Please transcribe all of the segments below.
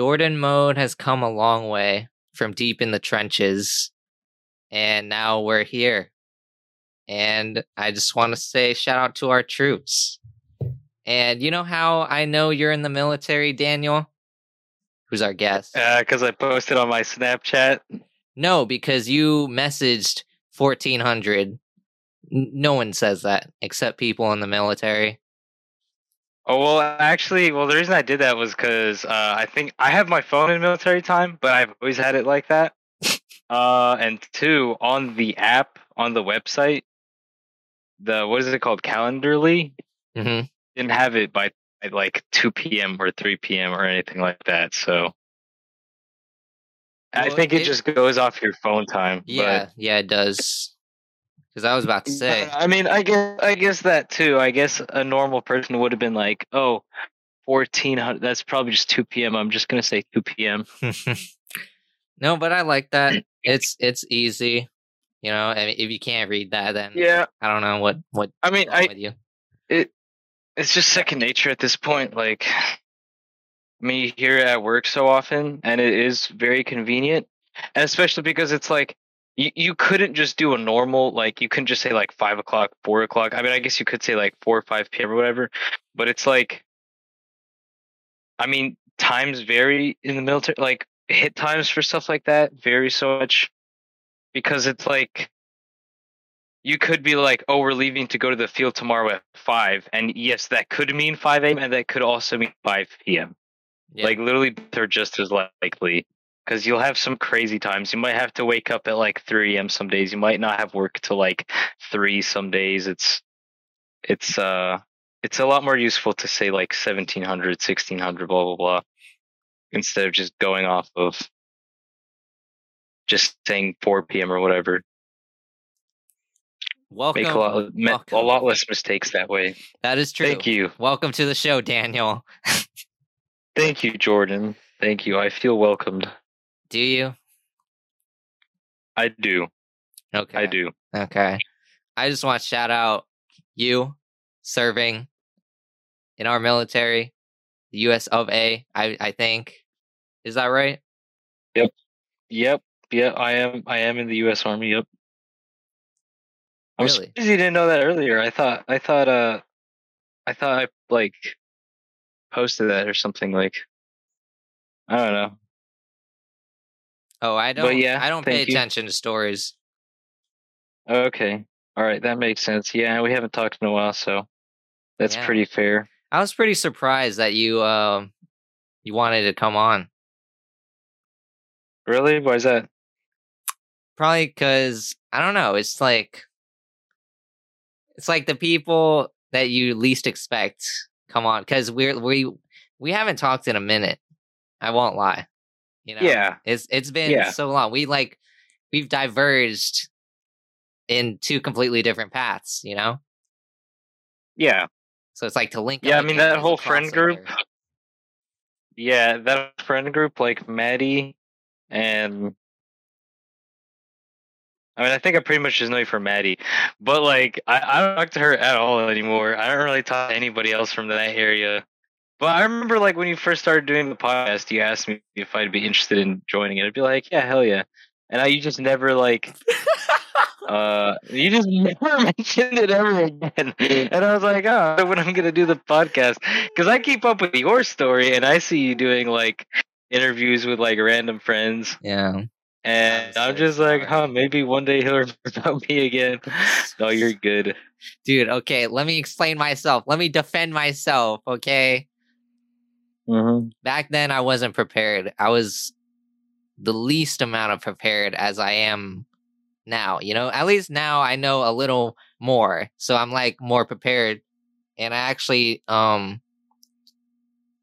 Jordan mode has come a long way from deep in the trenches, and now we're here. And I just want to say shout out to our troops. And you know how I know you're in the military, Daniel? Who's our guest? Uh, because I posted on my Snapchat. No, because you messaged 1400. N- No one says that except people in the military. Oh well, actually, well, the reason I did that was because uh, I think I have my phone in military time, but I've always had it like that. uh, and two, on the app on the website, the what is it called, Calendly, hmm didn't have it by at like two p.m. or three p.m. or anything like that. So I Well, think it, it- just goes off your phone time. Yeah, yeah, it does. Because I was about to say, I mean, I guess I guess that too. I guess a normal person would have been like, oh. 1400 that's probably just 2 p.m i'm just gonna say 2 p.m no, but I like that. It's it's easy. You know, I mean, if you can't read that, then yeah I don't know what what i mean i with you. it it's just second nature at this point like i mean you at work so often and it is very convenient and especially because it's like you, you couldn't just do a normal like you couldn't just say like five o'clock four o'clock i mean i guess you could say like four or five p.m or whatever but it's like i mean times vary in the military like hit times for stuff like that vary so much because it's like you could be like, oh, we're leaving to go to the field tomorrow at five, and yes, that could mean five a.m. and that could also mean five p.m. Yeah. Like literally, they're just as likely because you'll have some crazy times. You might have to wake up at like three a.m. some days. You might not have work till like three some days. It's it's uh it's a lot more useful to say like 1700 1600 blah blah blah instead of just going off of just saying 4 p.m. or whatever welcome. make a lot me- a lot less mistakes that way. That is true. Thank you. Welcome to the show, Daniel. Thank you, Jordan. Thank you. I feel welcomed. Do you? I do. Okay. I do. Okay. I just want to shout out you serving in our military, the US of A, I, I think. Is that right? Yep. Yep. Yeah, I am I am in the US Army, yep. I'm Really? surprised you didn't know that earlier. I thought I thought uh I thought I like posted that or something like I don't know. Oh, I don't yeah, I don't pay you. attention to stories. Okay. All right, that makes sense. Yeah, we haven't talked in a while, so that's Yeah. pretty fair. I was pretty surprised that you um you wanted to come on. Really? Why is that? Probably because I don't know. It's like it's like the people that you least expect come on because we're we we haven't talked in a minute. I won't lie. You know, Yeah. it's it's been Yeah. so long. We like we've diverged in two completely different paths. You know, Yeah. so it's like to link. Yeah, I mean, that whole friend group. Yeah, that friend group like Maddie and I mean I think I pretty much just know you for Maddie. But like I, I don't talk to her at all anymore. I don't really talk to anybody else from that area. But I remember like when you first started doing the podcast, you asked me if I'd be interested in joining it. I'd be like, Yeah, hell yeah. And I you just never like uh you just never mentioned it ever again. And I was like, oh, when I'm gonna do the podcast. Because I keep up with your story and I see you doing like interviews with like random friends. yeah. And I'm I'm just like, huh, maybe one day he'll remember about me again. No, you're good. Dude, okay, let me explain myself. Let me defend myself, okay? Mm-hmm. Back then I wasn't prepared. I was the least amount of prepared as I am now. You know, at least now I know a little more. So I'm like more prepared and I actually um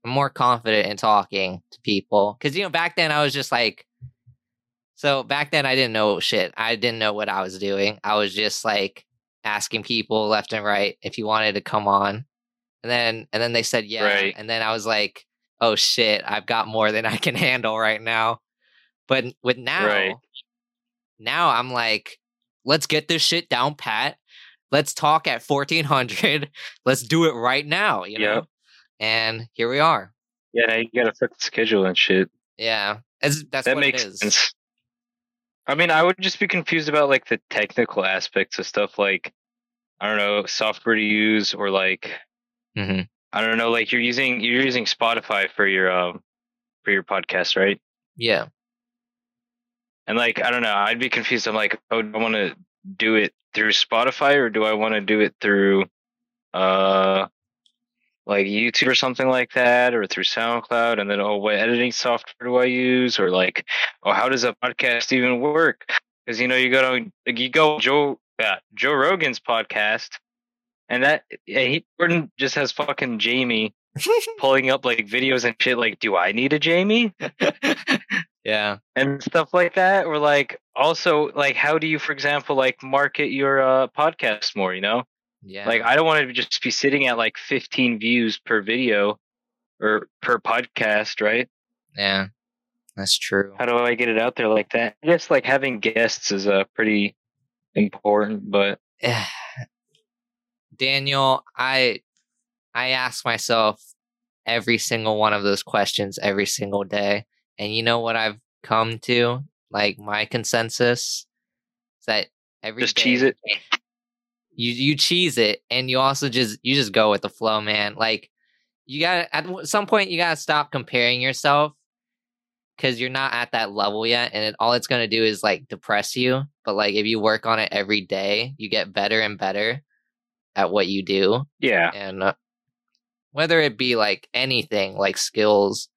I'm more confident in talking to people cuz you know back then I was just like so back then I didn't know shit. I didn't know what I was doing. I was just like asking people left and right if you wanted to come on. And then and then they said yeah. Right. And then I was like, "Oh shit, I've got more than I can handle right now." But with now Right. now I'm like, "Let's get this shit down pat. Let's talk at 1400. Let's do it right now, you know?" Yep. And here we are. Yeah, now you gotta fit the schedule and shit. Yeah, it's, that's that what makes it is. sense. I mean, I would just be confused about like the technical aspects of stuff like I don't know, software to use or like hmm I don't know, like you're using you're using Spotify for your um for your podcast, right? Yeah, And like I don't know, I'd be confused. I'm like, oh, do I want to do it through Spotify or do I want to do it through uh like YouTube or something like that, or through SoundCloud? And then oh, what editing software do I use? Or like, oh, how does a podcast even work? Because you know you go to like, you go Joe yeah, Joe Rogan's podcast, and that yeah, he Jordan just has fucking Jamie pulling up like videos and shit. Like, do I need a Jamie? yeah, and stuff like that or like also like how do you for example like market your uh podcast more you know yeah. like i don't want to just be sitting at like 15 views per video or per podcast right yeah, that's true. how do i get it out there like that i guess like having guests is uh pretty important but Daniel, I I ask myself every single one of those questions every single day. And you know what I've come to? Like my consensus is that every just day- cheese it You you cheese it and you also just you just go with the flow, man. Like you got at some point you got to stop comparing yourself cuz you're not at that level yet and it, all it's going to do is like depress you. But like if you work on it every day, you get better and better at what you do yeah. and uh, whether it be like anything like skills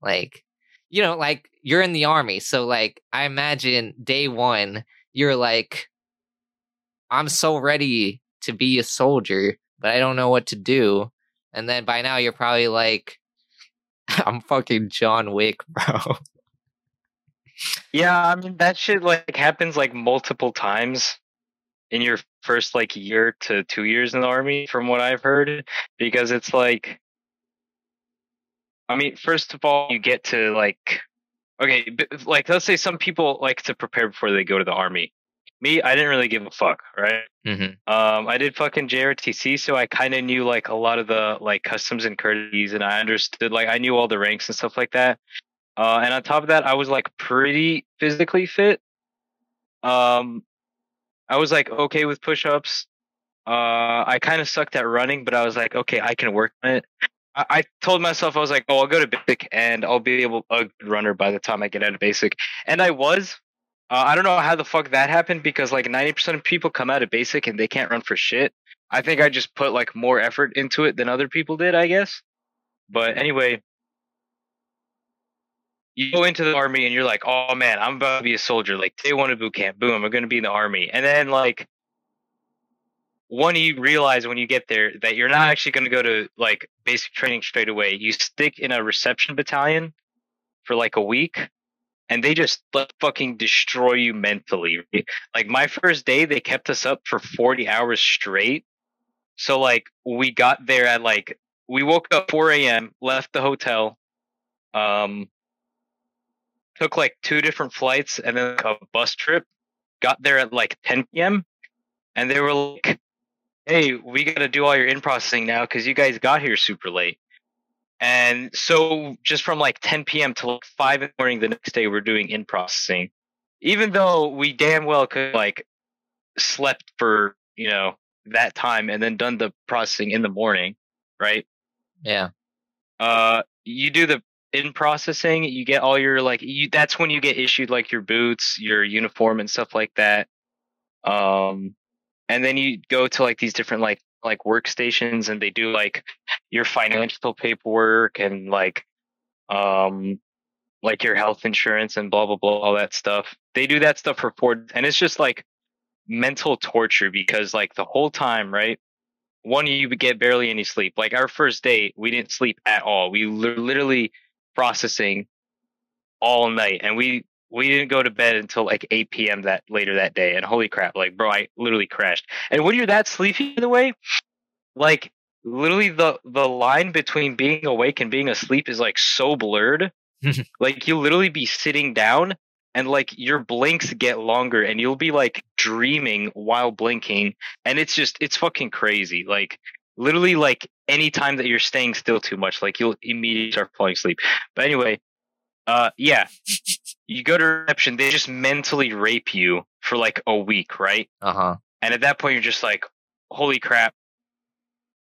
like you know like you're in the army so like i imagine day one you're like i'm so ready to be a soldier but i don't know what to do and then by now you're probably like i'm fucking john wick bro. Yeah i mean that shit like happens like multiple times in your first like year to two years in the army from what i've heard because it's like i mean first of all you get to like okay like let's say some people like to prepare before they go to the army. Me i didn't really give a fuck right? Mm-hmm. um i did fucking JROTC so i kind of knew like a lot of the like customs and courtesies and i understood like i knew all the ranks and stuff like that. Uh and on top of that i was like pretty physically fit. Um i was like okay with push-ups uh i kind of sucked at running but i was like okay i can work on it I, I told myself i was like oh i'll go to basic and i'll be able a good runner by the time i get out of basic and i was uh, I don't know how the fuck that happened because like 90% of people come out of basic and they can't run for shit. I think I just put like more effort into it than other people did, I guess. But anyway, you go into the army and you're like, oh man, I'm about to be a soldier. Like day one of boot camp, boom, I'm going to be in the army. And then like, one, you realize when you get there that you're not actually going to go to like basic training straight away. You stick in a reception battalion for like a week and they just fucking destroy you mentally. Like my first day, they kept us up for 40 hours straight. So like we got there at like we woke up 4 a.m., left the hotel, um, took like two different flights and then like, a bus trip. Got there at like 10 p.m. and they were like, "Hey, we got to do all your in processing now because you guys got here super late." And so just from like 10 p.m. to like 5 in the morning the next day, we're doing in processing. Even though we damn well could like slept for, you know, that time and then done the processing in the morning, right? yeah Uh you do the in processing, you get all your like you that's when you get issued like your boots, your uniform and stuff like that. Um and then you go to like these different like like workstations and they do like your financial paperwork and like um like your health insurance and blah blah blah all that stuff. They do that stuff for four and it's just like mental torture because like the whole time right one you get barely any sleep. Like our first day we didn't sleep at all. We literally processing all night and we we didn't go to bed until like 8 p.m. that later that day. And holy crap, like bro, I literally crashed. And when you're that sleepy, the way, like literally the the line between being awake and being asleep is like so blurred. like you'll literally be sitting down and like your blinks get longer and you'll be like dreaming while blinking and it's just it's fucking crazy. Like literally like any time that you're staying still too much, like you'll immediately start falling asleep. But anyway, uh, yeah, you go to reception, they just mentally rape you for like a week, right? Uh huh. And at that point, you're just like, holy crap,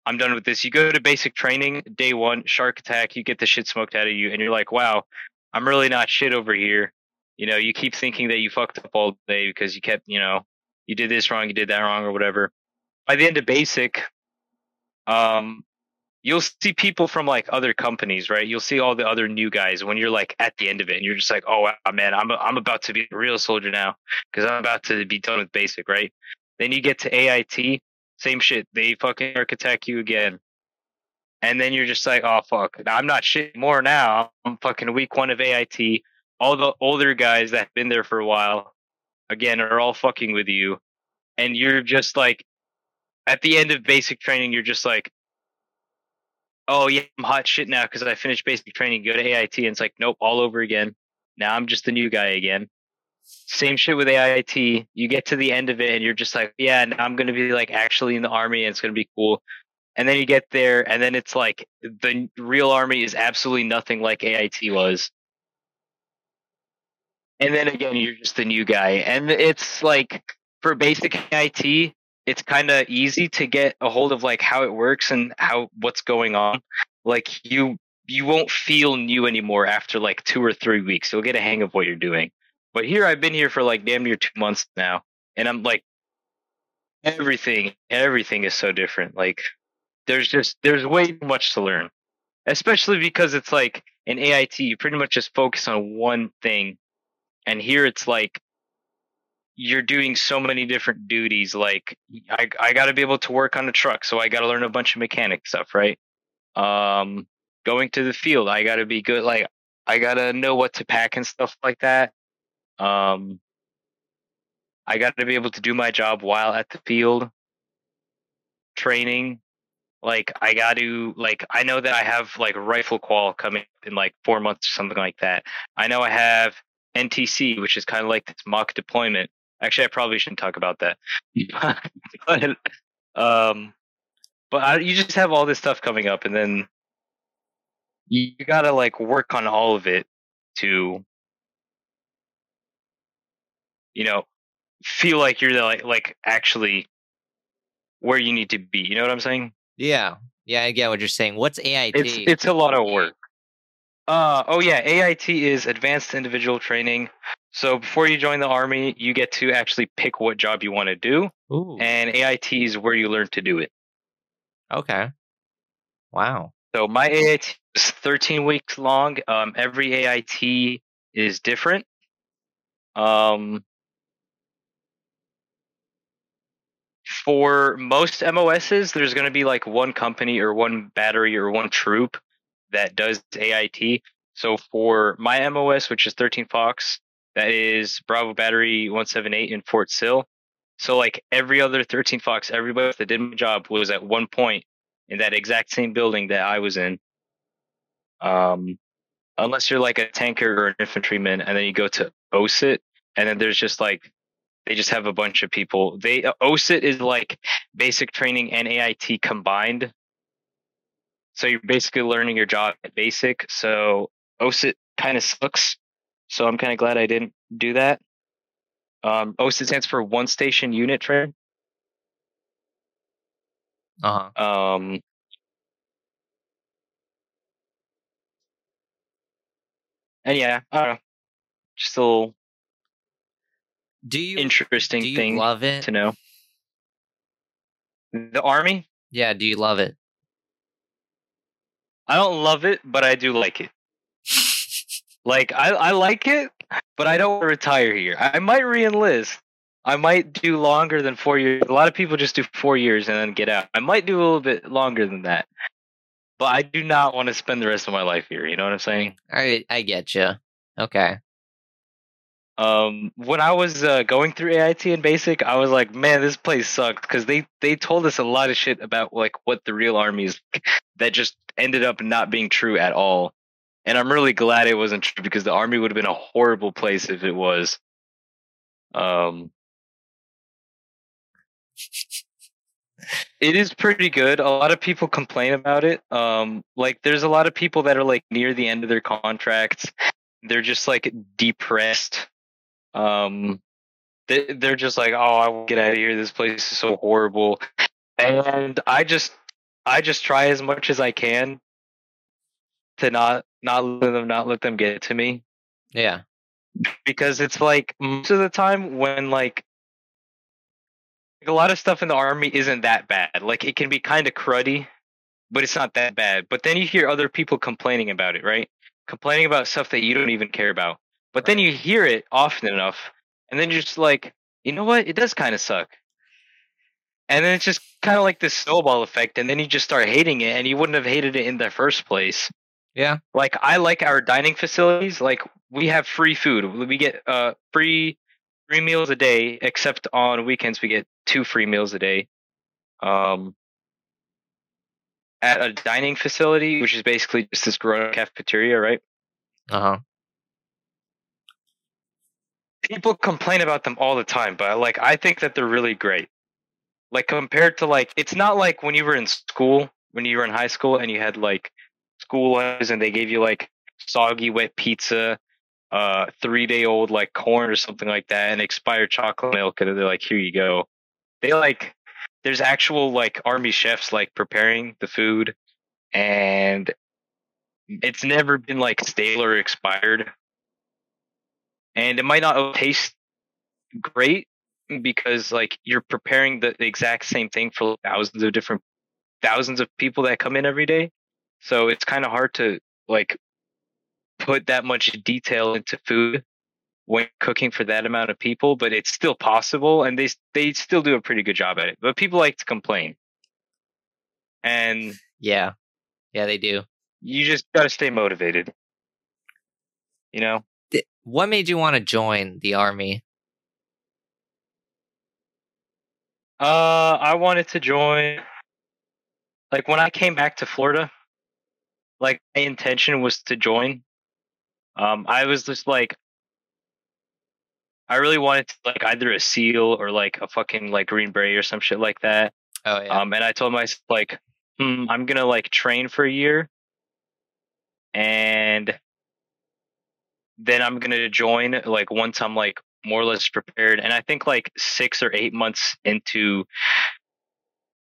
I'm done with this. You go to basic training, day one, shark attack, you get the shit smoked out of you, and you're like, wow, I'm really not shit over here. You know, you keep thinking that you fucked up all day because you kept, you know, you did this wrong, you did that wrong, or whatever. By the end of basic, um, you'll see people from like other companies, right? You'll see all the other new guys when you're like at the end of it, and you're just like, oh man, I'm I'm about to be a real soldier now because I'm about to be done with basic, right? Then you get to AIT, same shit. They fucking architect you again. And then you're just like, oh fuck, I'm not shit more now. I'm fucking week one of AIT. All the older guys that have been there for a while, again, are all fucking with you. And you're just like, at the end of basic training, you're just like, oh yeah, I'm hot shit now because I finished basic training, go to AIT, and it's like, nope, all over again. Now I'm just the new guy again. Same shit with AIT. You get to the end of it and you're just like, yeah, now I'm gonna be like actually in the army and it's gonna be cool. And then you get there and then it's like the real army is absolutely nothing like AIT was. And then again, you're just the new guy. And it's like for basic AIT, it's kind of easy to get a hold of like how it works and how what's going on. Like you you won't feel new anymore after like two or three weeks. You'll get a hang of what you're doing. But here I've been here for like damn near two months now, and I'm like everything everything is so different. Like there's just there's way too much to learn, especially because it's like in AIT you pretty much just focus on one thing, and here it's like you're doing so many different duties. Like I I got to be able to work on a truck, so I got to learn a bunch of mechanic stuff, right? Um, going to the field, I got to be good. Like I got to know what to pack and stuff like that. Um, I got to be able to do my job while at the field training. Like I got to like I know that I have like rifle qual coming in like four months or something like that. I know I have NTC, which is kind of like this mock deployment. Actually, I probably shouldn't talk about that. but um, but I, you just have all this stuff coming up, and then you, you got to like work on all of it to you know, feel like you're like like actually where you need to be. You know what I'm saying? Yeah. Yeah, I get what you're saying. What's AIT? It's it's a lot of work. Uh oh yeah, AIT is advanced individual training. So before you join the army, you get to actually pick what job you want to do, Ooh. and AIT is where you learn to do it. Okay. Wow. So my AIT is 13 weeks long. Um, every AIT is different. Um, for most MOSs, there's going to be like one company or one battery or one troop that does AIT. So for my MOS, which is 13 Fox, that is Bravo Battery 178 in Fort Sill. So like every other 13 Fox, everybody that did my job was at one point in that exact same building that I was in. Um, unless you're like a tanker or an infantryman, and then you go to OSUT, and then there's just like they just have a bunch of people. They uh, OSUT is like basic training and AIT combined. So you're basically learning your job at basic. So OSUT kind of sucks. So I'm kind of glad I didn't do that. Um, OSUT stands for one station unit train. Uh huh. Um, and yeah, I don't know. Just a little Do you interesting do you thing love it? to know. The army, Yeah. Do you love it? I don't love it, but I do like it. Like I, I like it, but I don't retire here. I might re-enlist. I might do longer than four years. A lot of people just do four years and then get out. I might do a little bit longer than that, but I do not want to spend the rest of my life here. You know what I'm saying? I I get you. Okay. Um, when I was uh, going through AIT and basic, I was like, man, this place sucks because they they told us a lot of shit about like what the real army is that just ended up not being true at all. And I'm really glad it wasn't true because the army would have been a horrible place if it was. Um, It is pretty good. A lot of people complain about it. Um, like there's a lot of people that are like near the end of their contracts. They're just like depressed. Um, they, they're just like, oh, I will get out of here. This place is so horrible. And I just, I just try as much as I can to not, not let them, not let them get to me Yeah. because it's like most of the time when like a lot of stuff in the army isn't that bad. Like it can be kind of cruddy, but it's not that bad. But then you hear other people complaining about it, right? Complaining about stuff that you don't even care about. But then you hear it often enough, and then you're just like, you know what? It does kind of suck. And then it's just kind of like this snowball effect, and then you just start hating it, and you wouldn't have hated it in the first place. Yeah. Like I like our dining facilities. Like we have free food. We get uh free three meals a day, except on weekends we get two free meals a day. Um, at a dining facility, which is basically just this grown cafeteria, right? Uh huh. People complain about them all the time, but like I think that they're really great. Like compared to like, it's not like when you were in school, when you were in high school, and you had like school lunches, and they gave you like soggy wet pizza, uh, three day old like corn or something like that, and expired chocolate milk, and they're like, here you go. They like, there's actual like army chefs like preparing the food, and it's never been like stale or expired. And it might not taste great because like you're preparing the exact same thing for thousands of different thousands of people that come in every day. So it's kind of hard to like put that much detail into food when cooking for that amount of people, but it's still possible and they they still do a pretty good job at it. But people like to complain. And Yeah. Yeah, they do. you just got to stay motivated. You know? What made you want to join the army? Uh, I wanted to join. Like when I came back to Florida, like my intention was to join. Um, I was just like, I really wanted to like either a SEAL or like a fucking like Green Beret or some shit like that. Oh yeah. Um, and I told myself like, hmm, I'm gonna like train for a year, and then I'm gonna join like once I'm like more or less prepared. And I think like six or eight months into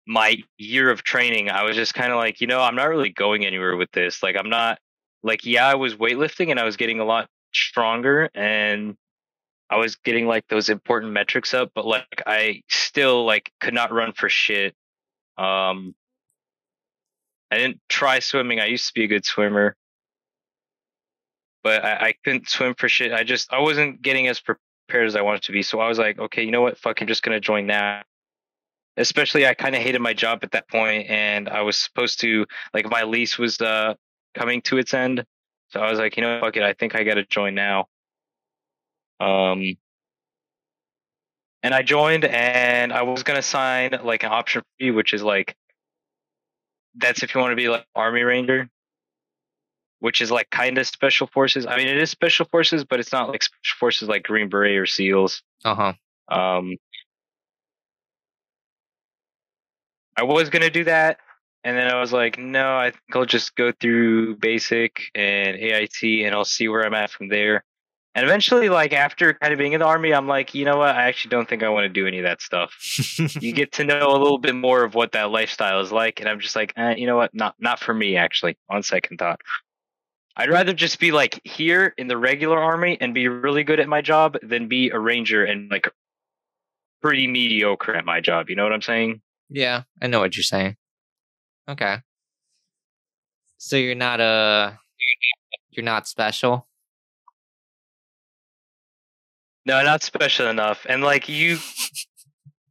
my year of training, I was just kind of like, you know, I'm not really going anywhere with this. Like, I'm not like, yeah, I was weightlifting and I was getting a lot stronger and I was getting like those important metrics up, but like I still like could not run for shit. Um, I didn't try swimming. I used to be a good swimmer, but I, I couldn't swim for shit. I just I wasn't getting as prepared as I wanted to be. So I was like, okay, you know what? Fuck, I'm just gonna join that. Especially, I kind of hated my job at that point, and I was supposed to like my lease was uh coming to its end. So I was like, you know, fuck it. I think I got to join now. Um, and I joined, and I was gonna sign like an option fee, which is like that's if you want to be like army ranger, which is like kind of special forces. I mean, it is special forces, but it's not like special forces like Green Beret or SEALs. Uh huh. Um, I was gonna do that, and then I was like, no, I think I'll just go through basic and AIT, and I'll see where I'm at from there. And eventually, like after kind of being in the army, I'm like, you know what? I actually don't think I want to do any of that stuff. you get to know a little bit more of what that lifestyle is like, and I'm just like, eh, you know what? Not not for me, actually. On second thought, I'd rather just be like here in the regular army and be really good at my job than be a ranger and like pretty mediocre at my job. You know what I'm saying? Yeah, I know what you're saying. Okay. So you're not uh you're not special. No, not special enough. And like you,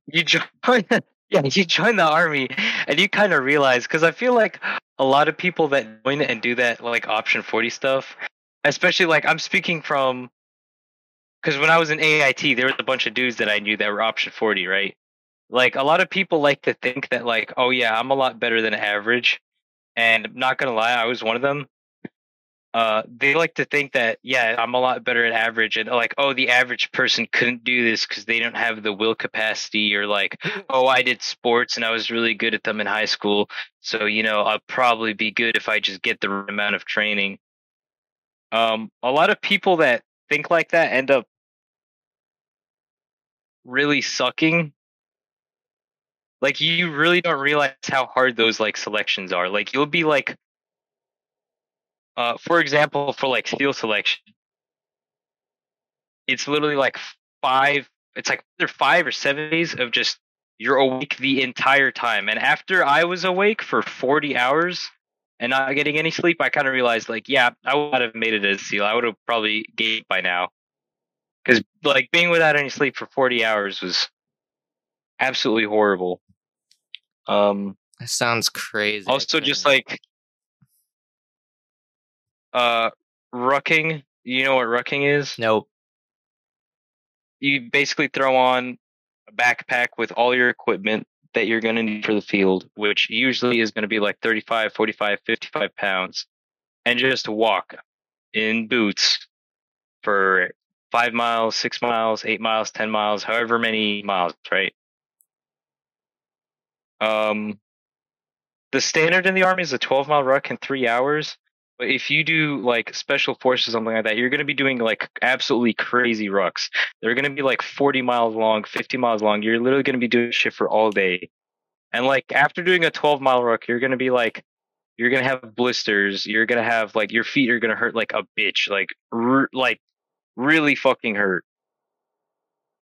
you join, yeah, you join the army, and you kind of realize because I feel like a lot of people that join it and do that like option forty stuff, especially like I'm speaking from because when I was in AIT, there was a bunch of dudes that I knew that were option forty, right? Like a lot of people like to think that like, oh yeah, I'm a lot better than average, and I'm not gonna lie, I was one of them. uh, they like to think that yeah, I'm a lot better at average, and like oh, the average person couldn't do this because they don't have the will capacity, or like oh, I did sports and I was really good at them in high school, so you know I'll probably be good if I just get the right amount of training. Um, a lot of people that think like that end up really sucking. Like you really don't realize how hard those like selections are. Like you'll be like uh, for example, for like SEAL selection, it's literally like five. It's like either five or seven days of just you're awake the entire time. And after I was awake for 40 hours and not getting any sleep, I kind of realized like, yeah, I would have made it as SEAL. I would have probably gave by now. Because like being without any sleep for 40 hours was absolutely horrible. Um, that sounds crazy. Also, just like uh, rucking. You know what rucking is? Nope. You basically throw on a backpack with all your equipment that you're going to need for the field, which usually is going to be like 35, 45, 55 pounds, and just walk in boots for five miles, six miles, eight miles, 10 miles, however many miles, right? Um, the standard in the army is a 12 mile ruck in three hours. But if you do like special forces, or something like that, you're going to be doing like absolutely crazy rucks. They're going to be like 40 miles long, 50 miles long. You're literally going to be doing shit for all day. And like after doing a 12 mile ruck, you're going to be like, you're going to have blisters. You're going to have like your feet are going to hurt like a bitch, like, r- like really fucking hurt.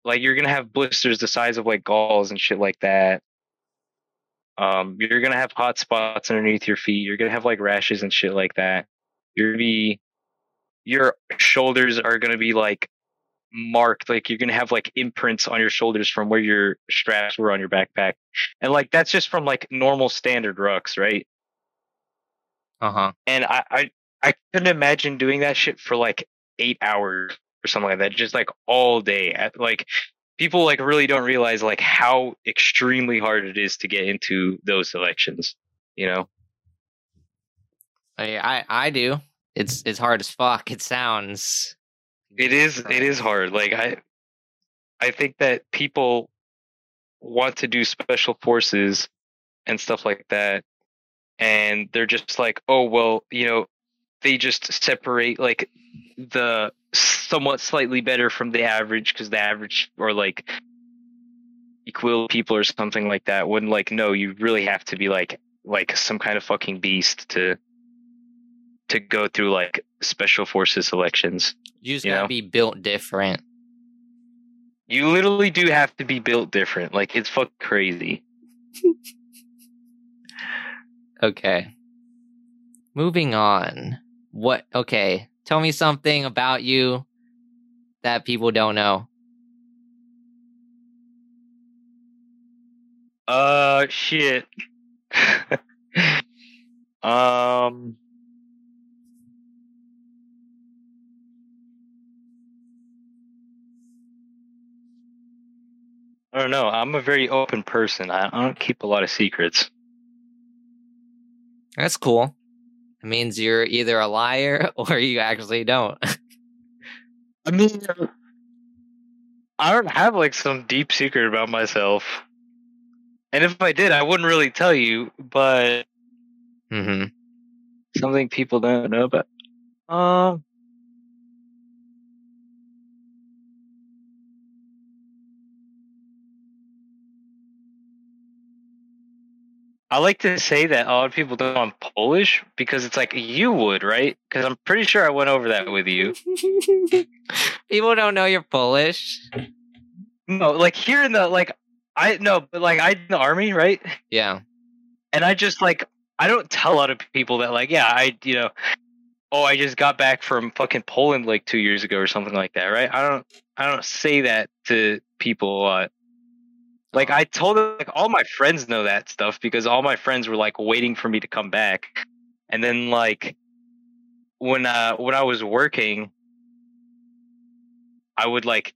Like you're going to have blisters the size of like galls and shit like that. Um, you're gonna have hot spots underneath your feet. You're gonna have like rashes and shit like that. You're gonna be, your shoulders are gonna be like marked. Like you're gonna have like imprints on your shoulders from where your straps were on your backpack, and like that's just from like normal standard rucks, right? Uh huh. And I, I I couldn't imagine doing that shit for like eight hours or something like that, just like all day. At, like people like really don't realize like how extremely hard it is to get into those selections you know? I, I i do. It's it's hard as fuck. It sounds it is it is hard. Like i i think that people want to do special forces and stuff like that and they're just like oh well you know they just separate like the somewhat slightly better from the average because the average or like equal people or something like that wouldn't like no you really have to be like like some kind of fucking beast to to go through like special forces selections you just you gotta know? be built different. You literally do have to be built different. Like it's fuck crazy. Okay. Moving on what okay tell me something about you that people don't know uh shit um I don't know. I'm a very open person. I, I don't keep a lot of secrets. That's cool. It means you're either a liar or you actually don't. I mean, I don't have like some deep secret about myself. And if I did, I wouldn't really tell you, but mm-hmm. something people don't know about. Um, I like to say that a lot of people don't know I'm Polish because it's like you would, right? Because I'm pretty sure I went over that with you. people don't know you're Polish. No, like here in the like I no, but like I in the army, right? Yeah. And I just like I don't tell a lot of people that like yeah I you know oh I just got back from fucking Poland like two years ago or something like that, right? I don't I don't say that to people a lot. Like I told them, like all my friends know that stuff because all my friends were like waiting for me to come back, and then like when uh when I was working, I would like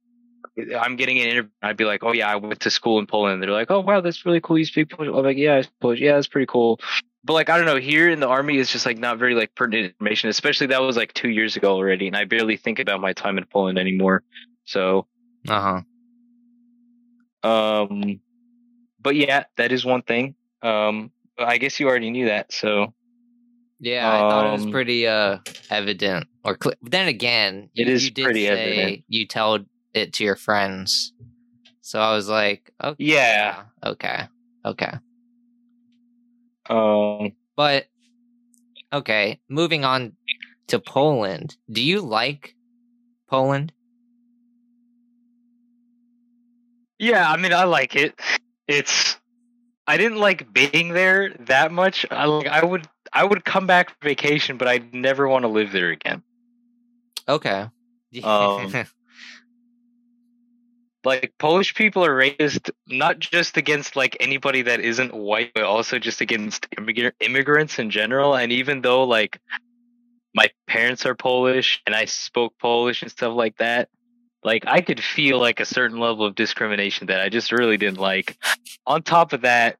I'm getting an interview. I'd be like, oh yeah, I went to school in Poland. They're like, oh wow, that's really cool. You speak Polish. I'm like, yeah, I Polish. Yeah, that's pretty cool. but like I don't know, here in the army it's just like not very like pertinent information, especially that was like two years ago already, and I barely think about my time in Poland anymore. So Uh huh. Um but yeah, that is one thing. Um I guess you already knew that, so Yeah, I thought it was Um, pretty uh evident. Or cl- then again, It you, is you did pretty say evident. you tell it to your friends. So I was like, okay, yeah. okay, okay. Um But okay, moving on to Poland. Do you like Poland? Yeah, I mean, I like it. It's I didn't like being there that much. I like I would I would come back for vacation, but I'd never want to live there again. Okay. Um, Like Polish people are racist not just against like anybody that isn't white, but also just against immigr- immigrants in general. And even though like my parents are Polish and I spoke Polish and stuff like that, like I could feel like a certain level of discrimination that I just really didn't like. On top of that,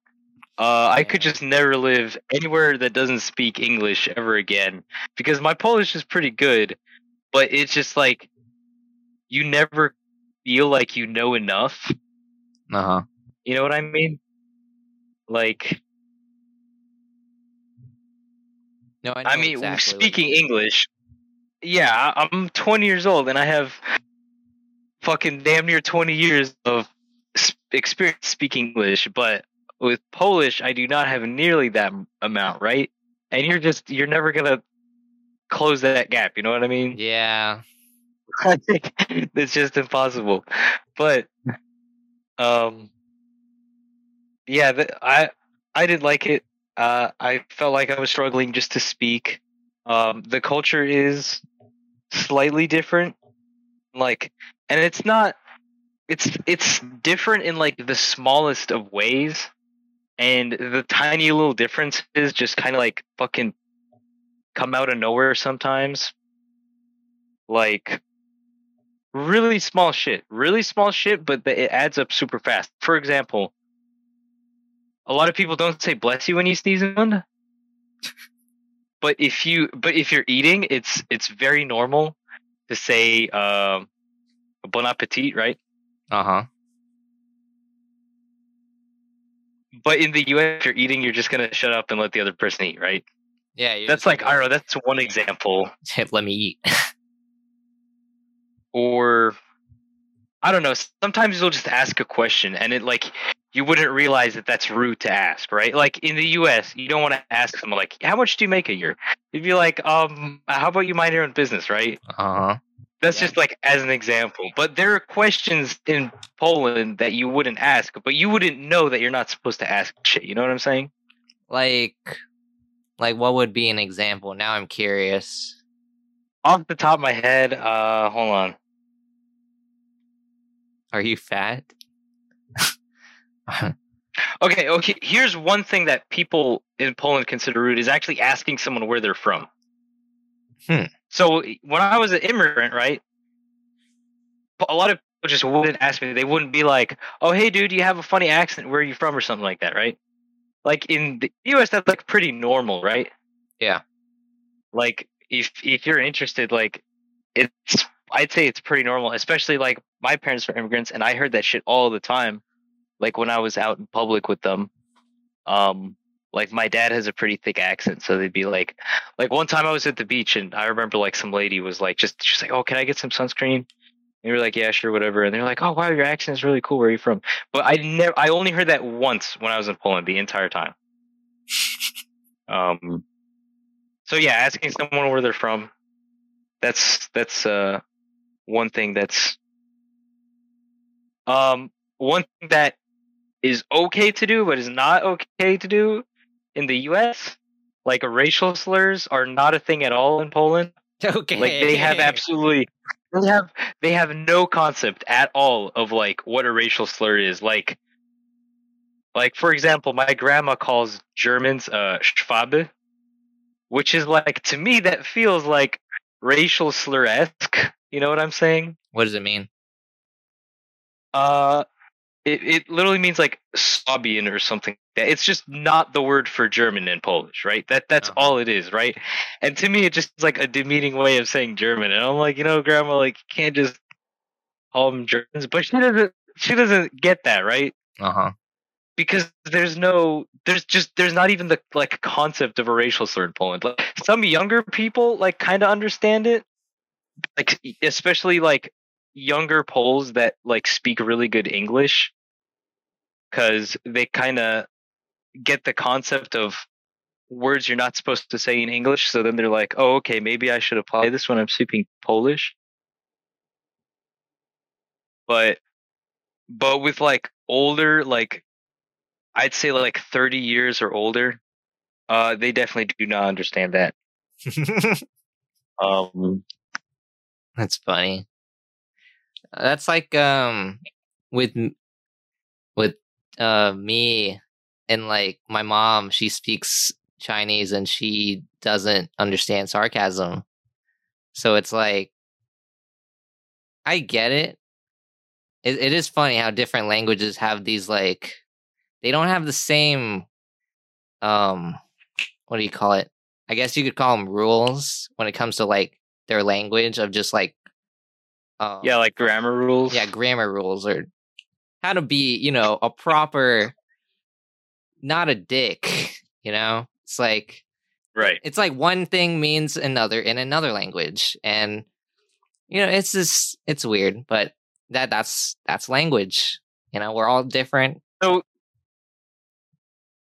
uh, I could just never live anywhere that doesn't speak English ever again because my Polish is pretty good, but it's just like you never feel like you know enough. uh huh. You know what I mean? Like, No, I, I mean, exactly speaking. English. Yeah, I'm 20 years old and I have fucking damn near 20 years of experience speaking English, but with Polish, I do not have nearly that amount, right? And you're just you're never gonna close that gap. You know what I mean? Yeah. It's just impossible. But um yeah, the, I I didn't like it. Uh I felt like I was struggling just to speak. Um the culture is slightly different. Like and it's not it's it's different in like the smallest of ways. And the tiny little differences just kind of like fucking come out of nowhere sometimes. Like really small shit, really small shit, but the, it adds up super fast. For example, a lot of people don't say "bless you" when you sneeze in. But if you, but if you're eating, it's it's very normal to say um, "bon appetit," right? Uh huh. But in the U.S., if you're eating, you're just gonna shut up and let the other person eat, right? Yeah. That's like, I don't know, that's one example. Let me eat. or I don't know. Sometimes you'll just ask a question, and it like you wouldn't realize that that's rude to ask, right? Like in the U.S., you don't want to ask someone like, "How much do you make a year?" You'd be like, "Um, how about you mind your own business?" Right? Uh huh. That's Yeah. just like as an example. But there are questions in Poland that you wouldn't ask, but you wouldn't know that you're not supposed to ask shit. You know what I'm saying? Like, like what would be an example? Now I'm curious. Off the top of my head, uh, hold on. Are you fat? Okay, okay. Here's one thing that people in Poland consider rude is actually asking someone where they're from. Hmm. So when I was an immigrant, right? A lot of people just wouldn't ask me. They wouldn't be like, "Oh, hey, dude, you have a funny accent. Where are you from?" or something like that, right? Like in the U.S., that's like pretty normal, right? Yeah. Like if if you're interested, like it's I'd say it's pretty normal, especially like my parents were immigrants, and I heard that shit all the time. Like when I was out in public with them, um, like my dad has a pretty thick accent, so they'd be like, like one time I was at the beach, and I remember like some lady was like, just she's like, oh, can I get some sunscreen? And we were like, yeah, sure, whatever. And they're like, oh, wow, your accent is really cool. Where are you from? But I never, I only heard that once when I was in Poland the entire time. Um, so yeah, asking someone where they're from, that's that's uh one thing that's um one thing that is okay to do but is not okay to do in the US. Like racial slurs are not a thing at all in Poland. Okay. Like they have absolutely they have they have no concept at all of like what a racial slur is. Like like for example, my grandma calls Germans uh Schwabe, which is like to me that feels like racial slur esque. You know what I'm saying? What does it mean? Uh it, it literally means like Swabian or something. It's just not the word for German in Polish, right? That that's Uh-huh. all it is, right? And to me, it just is like a demeaning way of saying German. And I'm like, you know, Grandma, like you can't just call them Germans, but she doesn't. She doesn't get that, right? Uh huh. because there's no there's just there's not even the like concept of a racial slur in Poland. Like some younger people like kind of understand it. Like especially like younger Poles that like speak really good English cuz they kind of get the concept of words you're not supposed to say in English so then they're like, "Oh, okay, maybe I should apply this when I'm speaking Polish." But but with like older like I'd say like 30 years or older, uh, they definitely do not understand that. Um, That's funny. That's like um with with uh me and like my mom, she speaks Chinese and she doesn't understand sarcasm. So it's like I get it. It it is funny how different languages have these like they don't have the same um what do you call it? I guess you could call them rules when it comes to like their language of just like um, yeah, like grammar rules. yeah grammar rules or how to be you know a proper not a dick you know it's like right. it's like one thing means another in another language and you know it's just it's weird but that that's that's language you know we're all different So,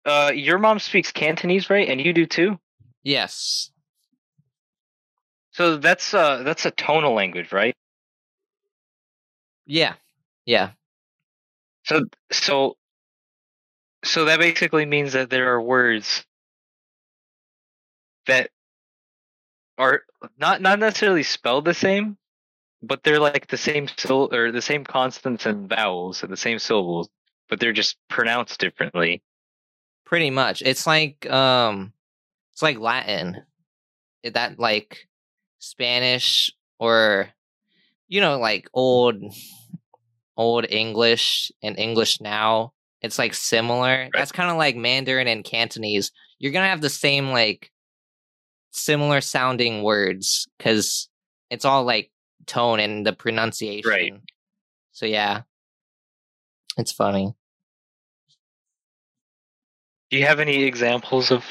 uh, your mom speaks Cantonese, right? And you do too. yes So that's uh that's a tonal language, right? yeah yeah So so so that basically means that there are words that are not not necessarily spelled the same, but they're like the same syll or the same consonants and vowels and the same syllables, but they're just pronounced differently. pretty much. It's like um it's like latin. That like spanish or you know like old old english and english now it's like similar. That's kind of like mandarin and cantonese. You're gonna have the same like similar sounding words because it's all like tone and the pronunciation. Right. so yeah. It's funny. Do you have any examples of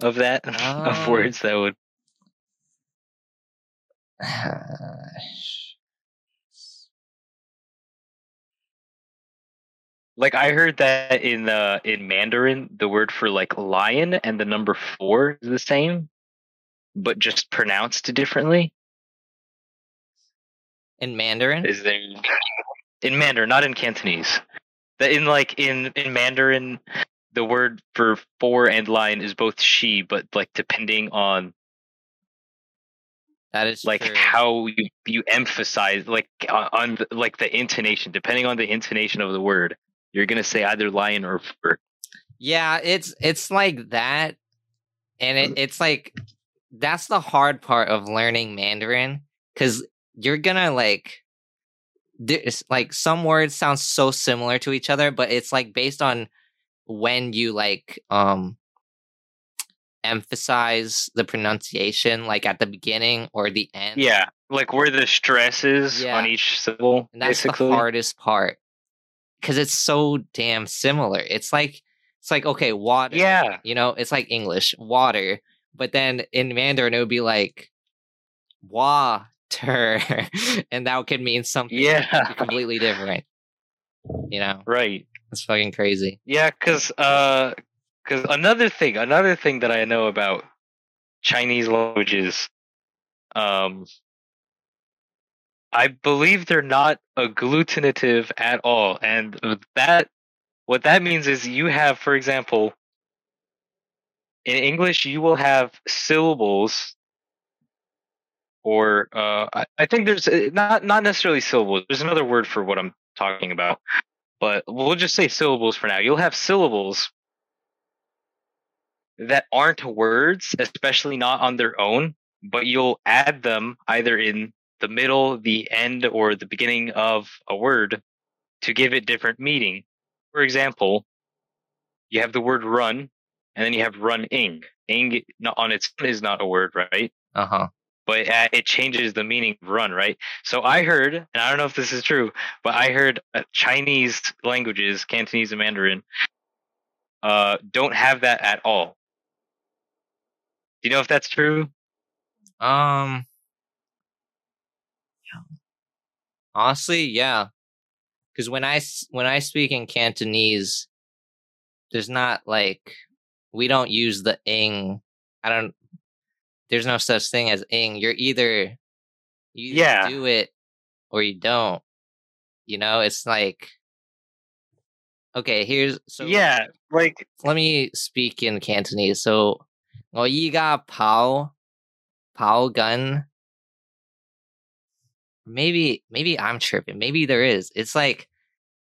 of that of Um, words that would like I heard that in uh in Mandarin the word for like lion and the number 4 is the same but just pronounced differently. in mandarin Is there in Mandarin, not in Cantonese. That in like in in Mandarin the word for four and lion is both she, but like depending on that is like true. how you you emphasize like on, on like the intonation, depending on the intonation of the word, you're gonna say either lion or fur. Yeah, it's it's like that, and it, it's like that's the hard part of learning Mandarin because you're gonna like there's like some words sound so similar to each other, but it's like based on when you like um emphasize the pronunciation, like at the beginning or the end. Yeah, like where the stress is Yeah. on each syllable. and that's basically. the hardest part because it's so damn similar. It's like it's like okay, water. Yeah, You know, it's like English, water, but then in Mandarin it would be like water, and that could mean something yeah, completely different. You know, right. it's fucking crazy. Yeah, because uh, because another thing, another thing that I know about Chinese languages, um, I believe they're not agglutinative at all, and that what that means is you have, for example, in English you will have syllables, or uh, I, I think there's uh, not not necessarily syllables. There's another word for what I'm talking about but we'll just say syllables for now. You'll have syllables that aren't words, especially not on their own, but you'll add them either in the middle, the end, or the beginning of a word to give it different meaning. For example, you have the word run, and then you have run ing. Ing on its own is not a word, right? Uh huh. But it changes the meaning of run, right? So I heard, and I don't know if this is true, but I heard uh, Chinese languages, Cantonese and Mandarin, uh, don't have that at all. Do you know if that's true? Um. Honestly, yeah. Because when I s- when I speak in Cantonese, there's not like we don't use the ing. I don't. There's no such thing as ing. You're either you either Yeah. do it or you don't. You know, it's like okay. Here's so yeah, like let me speak in Cantonese. So, 我依家跑跑紧 Maybe maybe I'm tripping. Maybe there is. It's like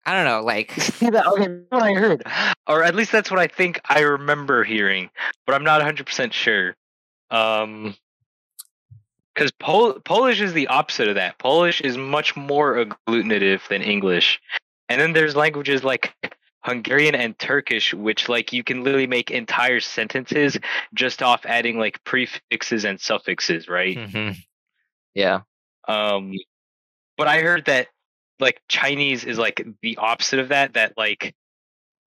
I don't know. Like Okay, that's what I heard, or at least that's what I think I remember hearing, but I'm not 100 percent sure. Um, because Pol- Polish is the opposite of that. Polish is much more agglutinative than English, and then there's languages like Hungarian and Turkish, which like you can literally make entire sentences just off adding like prefixes and suffixes, right? Mhm. yeah. Um, but I heard that like Chinese is like the opposite of that. That like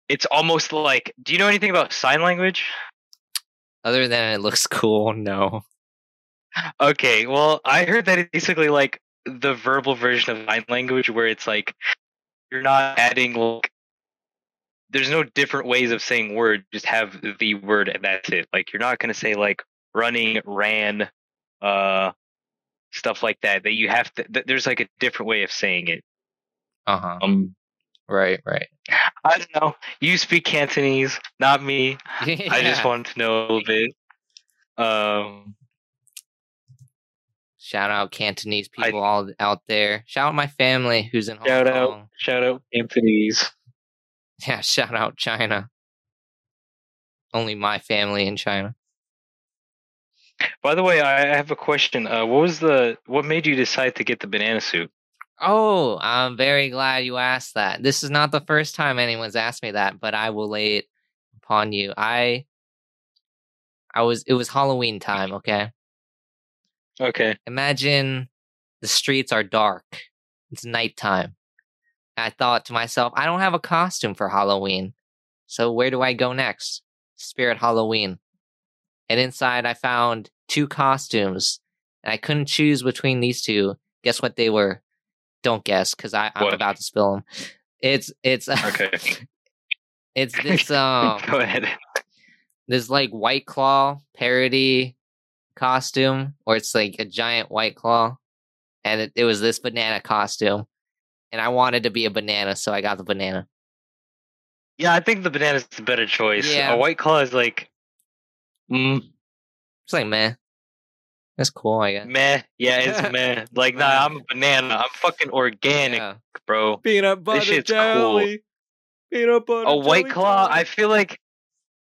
it's almost like. Do you know anything about sign language? Other than it looks cool, no. Okay, well, I heard that it's basically like the verbal version of sign language, where it's like you're not adding like. There's no different ways of saying word. Just have the word and that's it. Like you're not gonna say like running, ran, uh, stuff like that. That you have to. Th- there's like a different way of saying it. Uh huh. Um, Right. Right. I don't know. You speak Cantonese, not me. I just Yeah. wanted to know a little bit. Um, shout out Cantonese I- people all out there. Shout out my family who's in Hong shout Kong. out, shout out Cantonese. Yeah. Shout out China. Only my family in China. By the way, I have a question. Uh, what was the what made you decide to get the banana suit? Oh, I'm very glad you asked that. This is not the first time anyone's asked me that, but I will lay it upon you. I I was it was Halloween time, okay? Okay. Imagine the streets are dark. It's nighttime. I thought to myself, I don't have a costume for Halloween. So where do I go next? Spirit Halloween. And inside I found two costumes. And I couldn't choose between these two. Guess what they were? Don't guess, because I'm What? about to spill them. It's it's Okay. it's this um Go ahead. this like white claw parody costume or it's like a giant white claw and it, it was this banana costume and i wanted to be a banana so i got the banana Yeah, I think the banana is the better choice. Yeah. A white claw is like, mm, it's like man that's cool i guess meh. Yeah, it's meh. Like, nah, I'm a banana. I'm fucking organic, Yeah. bro. peanut butter shit's cool. peanut butter a white claw i feel like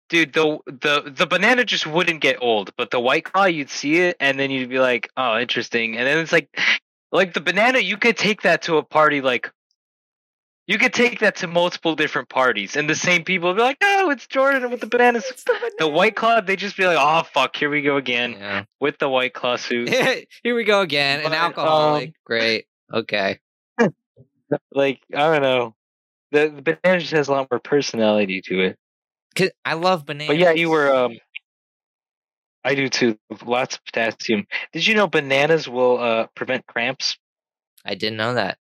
dude the the the banana just wouldn't get old but the white claw you'd see it and then you'd be like oh interesting and then it's like like the banana you could take that to a party like you could take that to multiple different parties and the same people would be like oh it's jordan with the bananas the white claw they just be like oh fuck here we go again yeah. with the white claw suit here we go again an But, alcoholic um, great okay like i don't know the, the banana just has a lot more personality to it 'Cause i love bananas But yeah, you were. Um, I do too. Lots of potassium. Did you know bananas will uh, prevent cramps? i didn't know that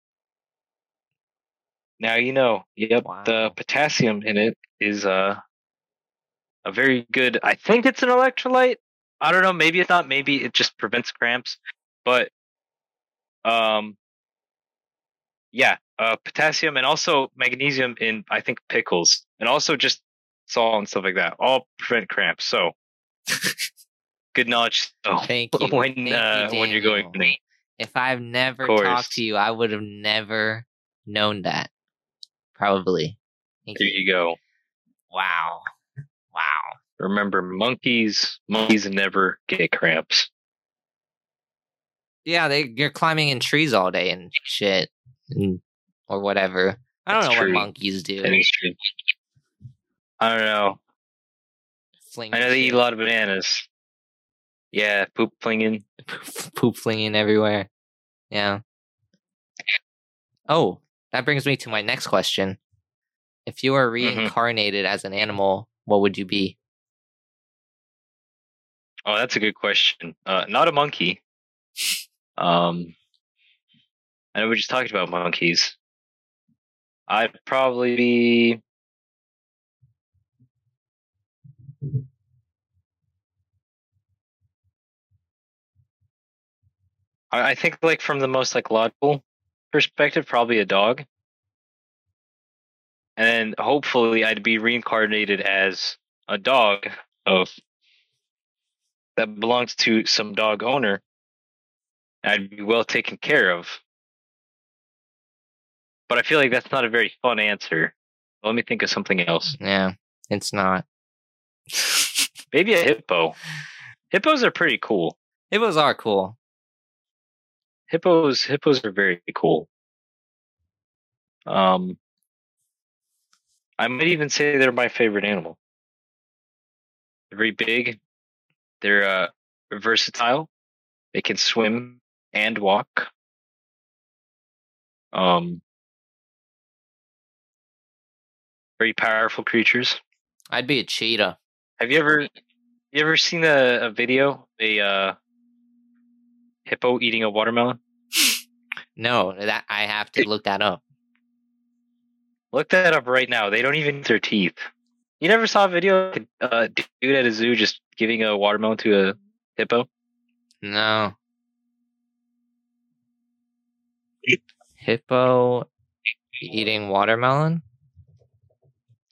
Now you know. Yep. Wow. The potassium in it is uh, a very good. I think it's an electrolyte. I don't know. Maybe it's not. Maybe it just prevents cramps. But um, yeah, uh, potassium and also magnesium in I think pickles and also just salt and stuff like that all prevent cramps. So good knowledge. So thank you when Thank you, uh, when you're going if i've never talked to you i would have never known that probably there you. you go. wow wow Remember, monkeys monkeys never get cramps. Yeah, they you're climbing in trees all day and shit, and, or whatever. I don't That's know true. what monkeys do. I don't know. Fling I know they eat a lot of bananas. Yeah, poop flinging. poop flinging everywhere. Yeah. Oh, that brings me to my next question. If you were Mm-hmm. reincarnated as an animal, what would you be? Oh, that's a good question. Uh, not a monkey. Um, I know we just talked about monkeys. I'd probably be. I I think, like from the most like logical perspective, probably a dog, and then hopefully I'd be reincarnated as a dog of that belongs to some dog owner. I'd be well taken care of. But I feel like that's not a very fun answer. Let me think of something else. Yeah, it's not. Maybe a hippo. Hippos are pretty cool. Hippos are cool. Hippos hippos are very cool. Um I might even say they're my favorite animal. They're very big. They're uh versatile. They can swim and walk. Um very powerful creatures. I'd be a cheetah. Have you ever you ever seen a, a video a uh hippo eating a watermelon? No, that I have to look that up. Look that up right now. They don't even use their teeth. You never saw a video of a uh, dude at a zoo just giving a watermelon to a hippo? No. Hippo eating watermelon?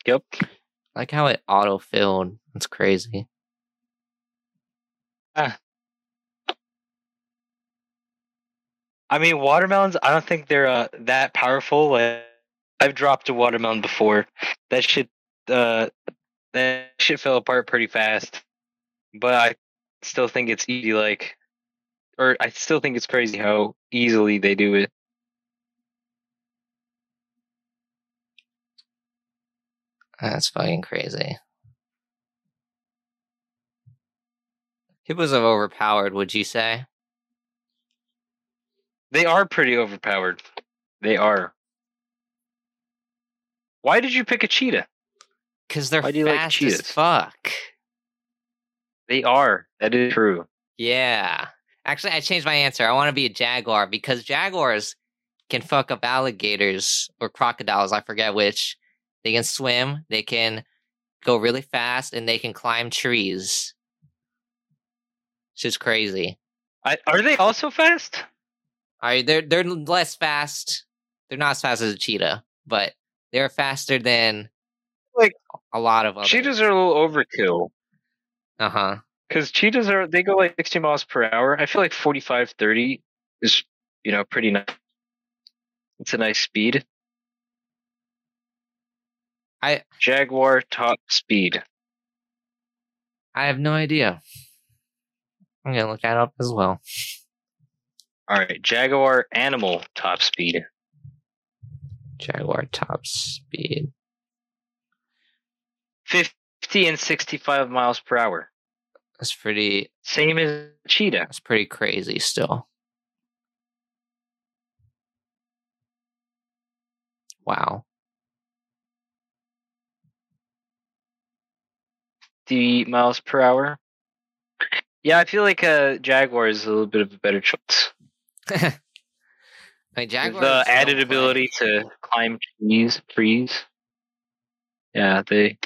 Yep. like how it auto filled. That's crazy. I mean, watermelons. I don't think they're uh, that powerful. Like, I've dropped a watermelon before. That shit, uh, that shit fell apart pretty fast. But I still think it's easy. Like, or I still think it's crazy how easily they do it. That's fucking crazy. Hippos are overpowered, would you say? They are pretty overpowered. They are. Why did you pick a cheetah? Because they're Why do you like fast as cheetahs? fuck. They are. That is true. Yeah. Actually, I changed my answer. I want to be a jaguar because jaguars can fuck up alligators or crocodiles. I forget which. They can swim, they can go really fast, and they can climb trees. It's just crazy. I, are they also fast? All right, they're they're less fast. They're not as fast as a cheetah, but they're faster than Like, a lot of other. Cheetahs are a little overkill Uh huh. because cheetahs are they go like 60 miles per hour. I feel like 45, 30 is you know pretty nice. It's a nice speed. I Jaguar top speed. I have no idea. I'm gonna look that up as well. All right, Jaguar animal top speed. Jaguar top speed. 50 and 65 miles per hour. That's pretty. Same as cheetah. That's pretty crazy. Still. Wow. 50 miles per hour. Yeah, I feel like a Jaguar is a little bit of a better choice. Jaguars the added ability to climb trees, trees. Yeah, they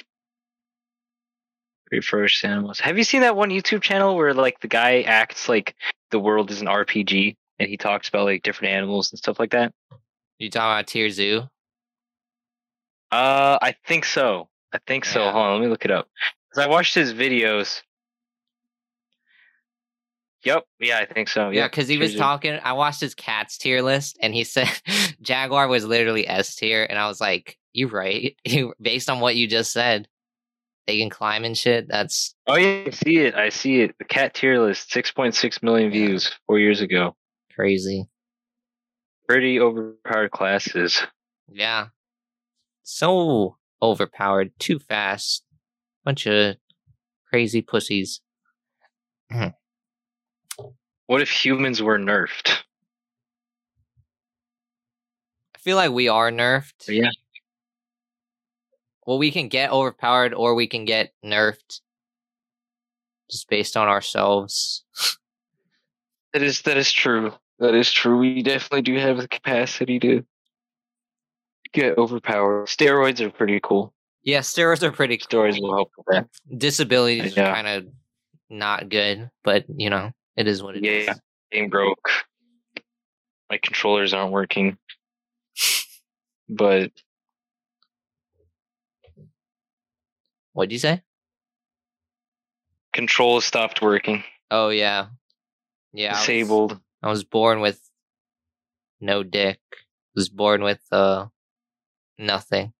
ferocious animals. Have you seen that one YouTube channel where like the guy acts like the world is an RPG and he talks about like different animals and stuff like that? You talking about TierZoo? Uh, I think so. I think so. Hold on, let me look it up. Cause I watched his videos. Yep. Yeah, I think so. Yeah, because he was talking. I watched his cats tier list, and he said Jaguar was literally S tier, and I was like, "You right? Based on what you just said, they can climb and shit. That's Oh yeah, I see it. I see it. The cat tier list, six point six million views four years ago. crazy." Pretty overpowered classes. Yeah. So overpowered too fast. Bunch of crazy pussies. What if humans were nerfed? I feel like we are nerfed. Yeah. Well, we can get overpowered or we can get nerfed just based on ourselves. That is that is true. That is true. We definitely do have the capacity to get overpowered. Steroids are pretty cool. Yeah, steroids are pretty cool. Steroids will help with that. Disabilities are kind of not good, but you know, it is what it is. Yeah. Game broke. My controllers aren't working. But What'd you say? controls stopped working. Oh yeah. Yeah. I was- Disabled. I was born with no dick. I Was born with uh nothing.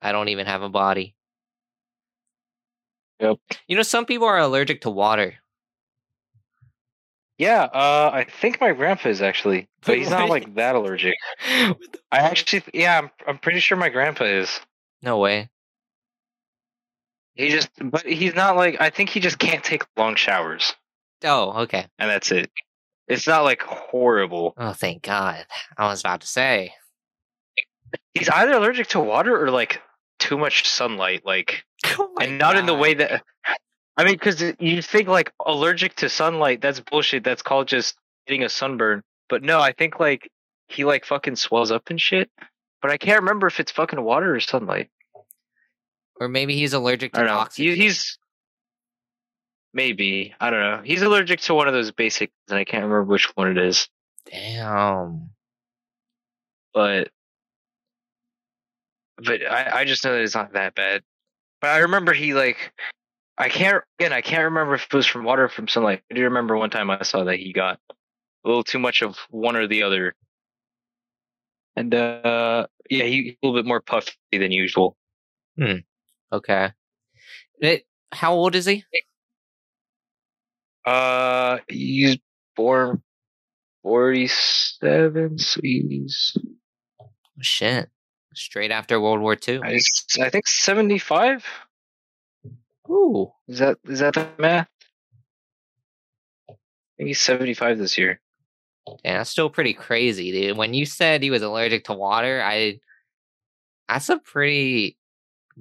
I don't even have a body. Yep. You know, some people are allergic to water. Yeah, uh, I think my grandpa is actually, but he's not like that allergic. I actually, yeah, I'm, I'm pretty sure my grandpa is. no way. He just, but he's not like. I think he just can't take long showers, Oh, okay. and that's it. It's not like horrible. Oh, thank God. I was about to say. He's either allergic to water or like too much sunlight, like, Oh my and not in the way that. I mean, because you think like allergic to sunlight, that's bullshit. That's called just getting a sunburn. But no, I think like he like fucking swells up and shit. But I can't remember if it's fucking water or sunlight. Or maybe he's allergic I to don't know. oxygen. He, he's maybe I don't know. He's allergic to one of those basics, and I can't remember which one it is. Damn. But but I, I just know that it's not that bad. But I remember he like I can't again I can't remember if it was from water or from sunlight. I do remember one time I saw that he got a little too much of one or the other. And uh yeah, he a little bit more puffy than usual. Hmm. Okay. It, how old is he? Uh he's born forty seven, so he's shit. Straight after World War II. I think seventy five. Ooh. Is that is that the math? I think he's seventy five this year. Yeah, that's still pretty crazy, dude. When you said he was allergic to water, I that's a pretty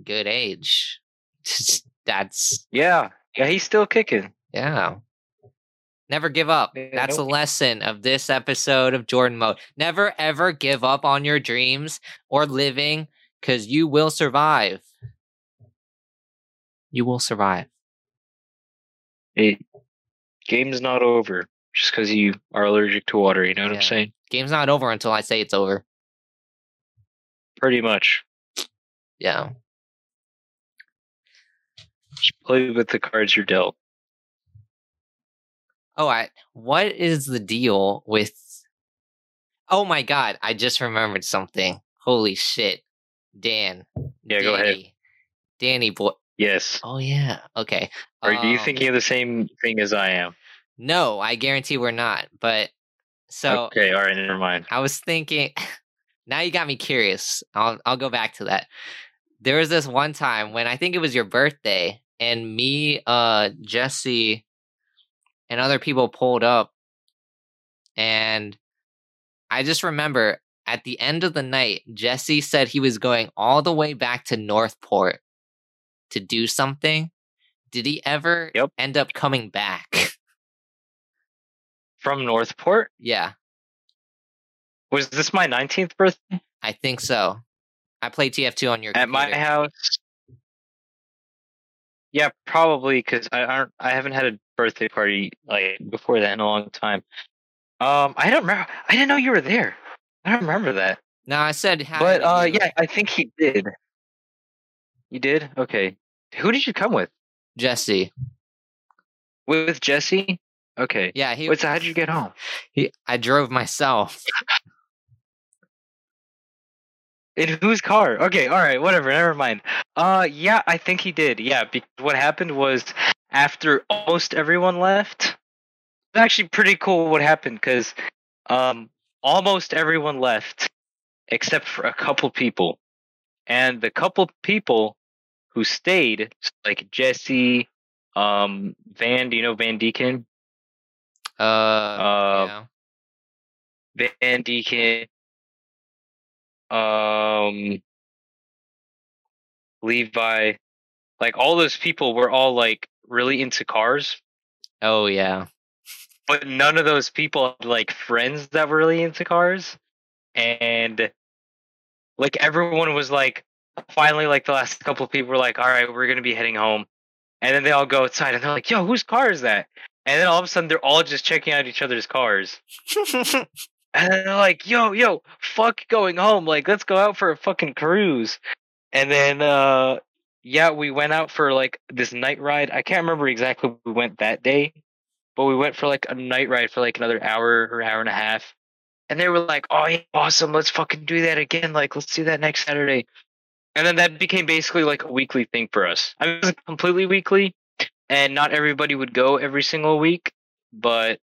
good age. that's Yeah, yeah, he's still kicking. yeah. Never give up. Yeah, That's a lesson of this episode of Jordan Mode. Never ever give up on your dreams or living because you will survive. You will survive. Hey, game's not over just because you are allergic to water. You know what Yeah. I'm saying? Game's not over until I say it's over. Pretty much. Yeah. Just play with the cards you're dealt. Oh, I what is the deal with Oh my god, I just remembered something. Holy shit. Dan. Yeah, go ahead. Danny. Danny boy. Yes. Oh yeah. Okay. Are you Um, thinking of the same thing as I am? No, I guarantee we're not. But so okay, all right, never mind. I was thinking now you got me curious. I'll I'll go back to that. There was this one time when I think it was your birthday and me, uh Jesse and other people pulled up and I just remember at the end of the night Jesse said he was going all the way back to Northport to do something. Did he ever Yep. end up coming back? From Northport? yeah, Was this my 19th birthday? I think so. I played TF2 on your At my house? Yeah, probably because I aren't. I haven't had a birthday party like before that in a long time. Um, I don't remember. I didn't know you were there. I don't remember that. No, I said hi But uh, yeah, I think he did. You did? Okay. Who did you come with? Jesse. With Jesse? Okay. Yeah, he, Wait, so how did you get home? he I drove myself. In whose car? Okay, all right, whatever, never mind. Uh, yeah, I think he did. Yeah, because what happened was after almost everyone left, it's actually pretty cool what happened because um, almost everyone left except for a couple people. and the couple people who stayed, like Jesse, um, Van. Do you know Van Deacon? Uh, Uh, yeah. Van Deacon, um, Levi, like all those people were all like really into cars, Oh yeah. but none of those people had like friends that were really into cars, and like everyone was like, finally, like the last couple of people were like, all right, we're gonna be heading home, and then they all go outside and they're like, yo, whose car is that? And then all of a sudden they're all just checking out each other's cars. And then they're like, yo, yo, fuck going home. Like, let's go out for a fucking cruise. And then, uh, yeah, we went out for like this night ride. I can't remember exactly where we went that day, but we went for like a night ride for like another hour or hour and a half. And they were like, oh, yeah, awesome. Let's fucking do that again. Like, let's do that next Saturday. And then that became basically like a weekly thing for us. I mean, it wasn't completely weekly, and not everybody would go every single week, but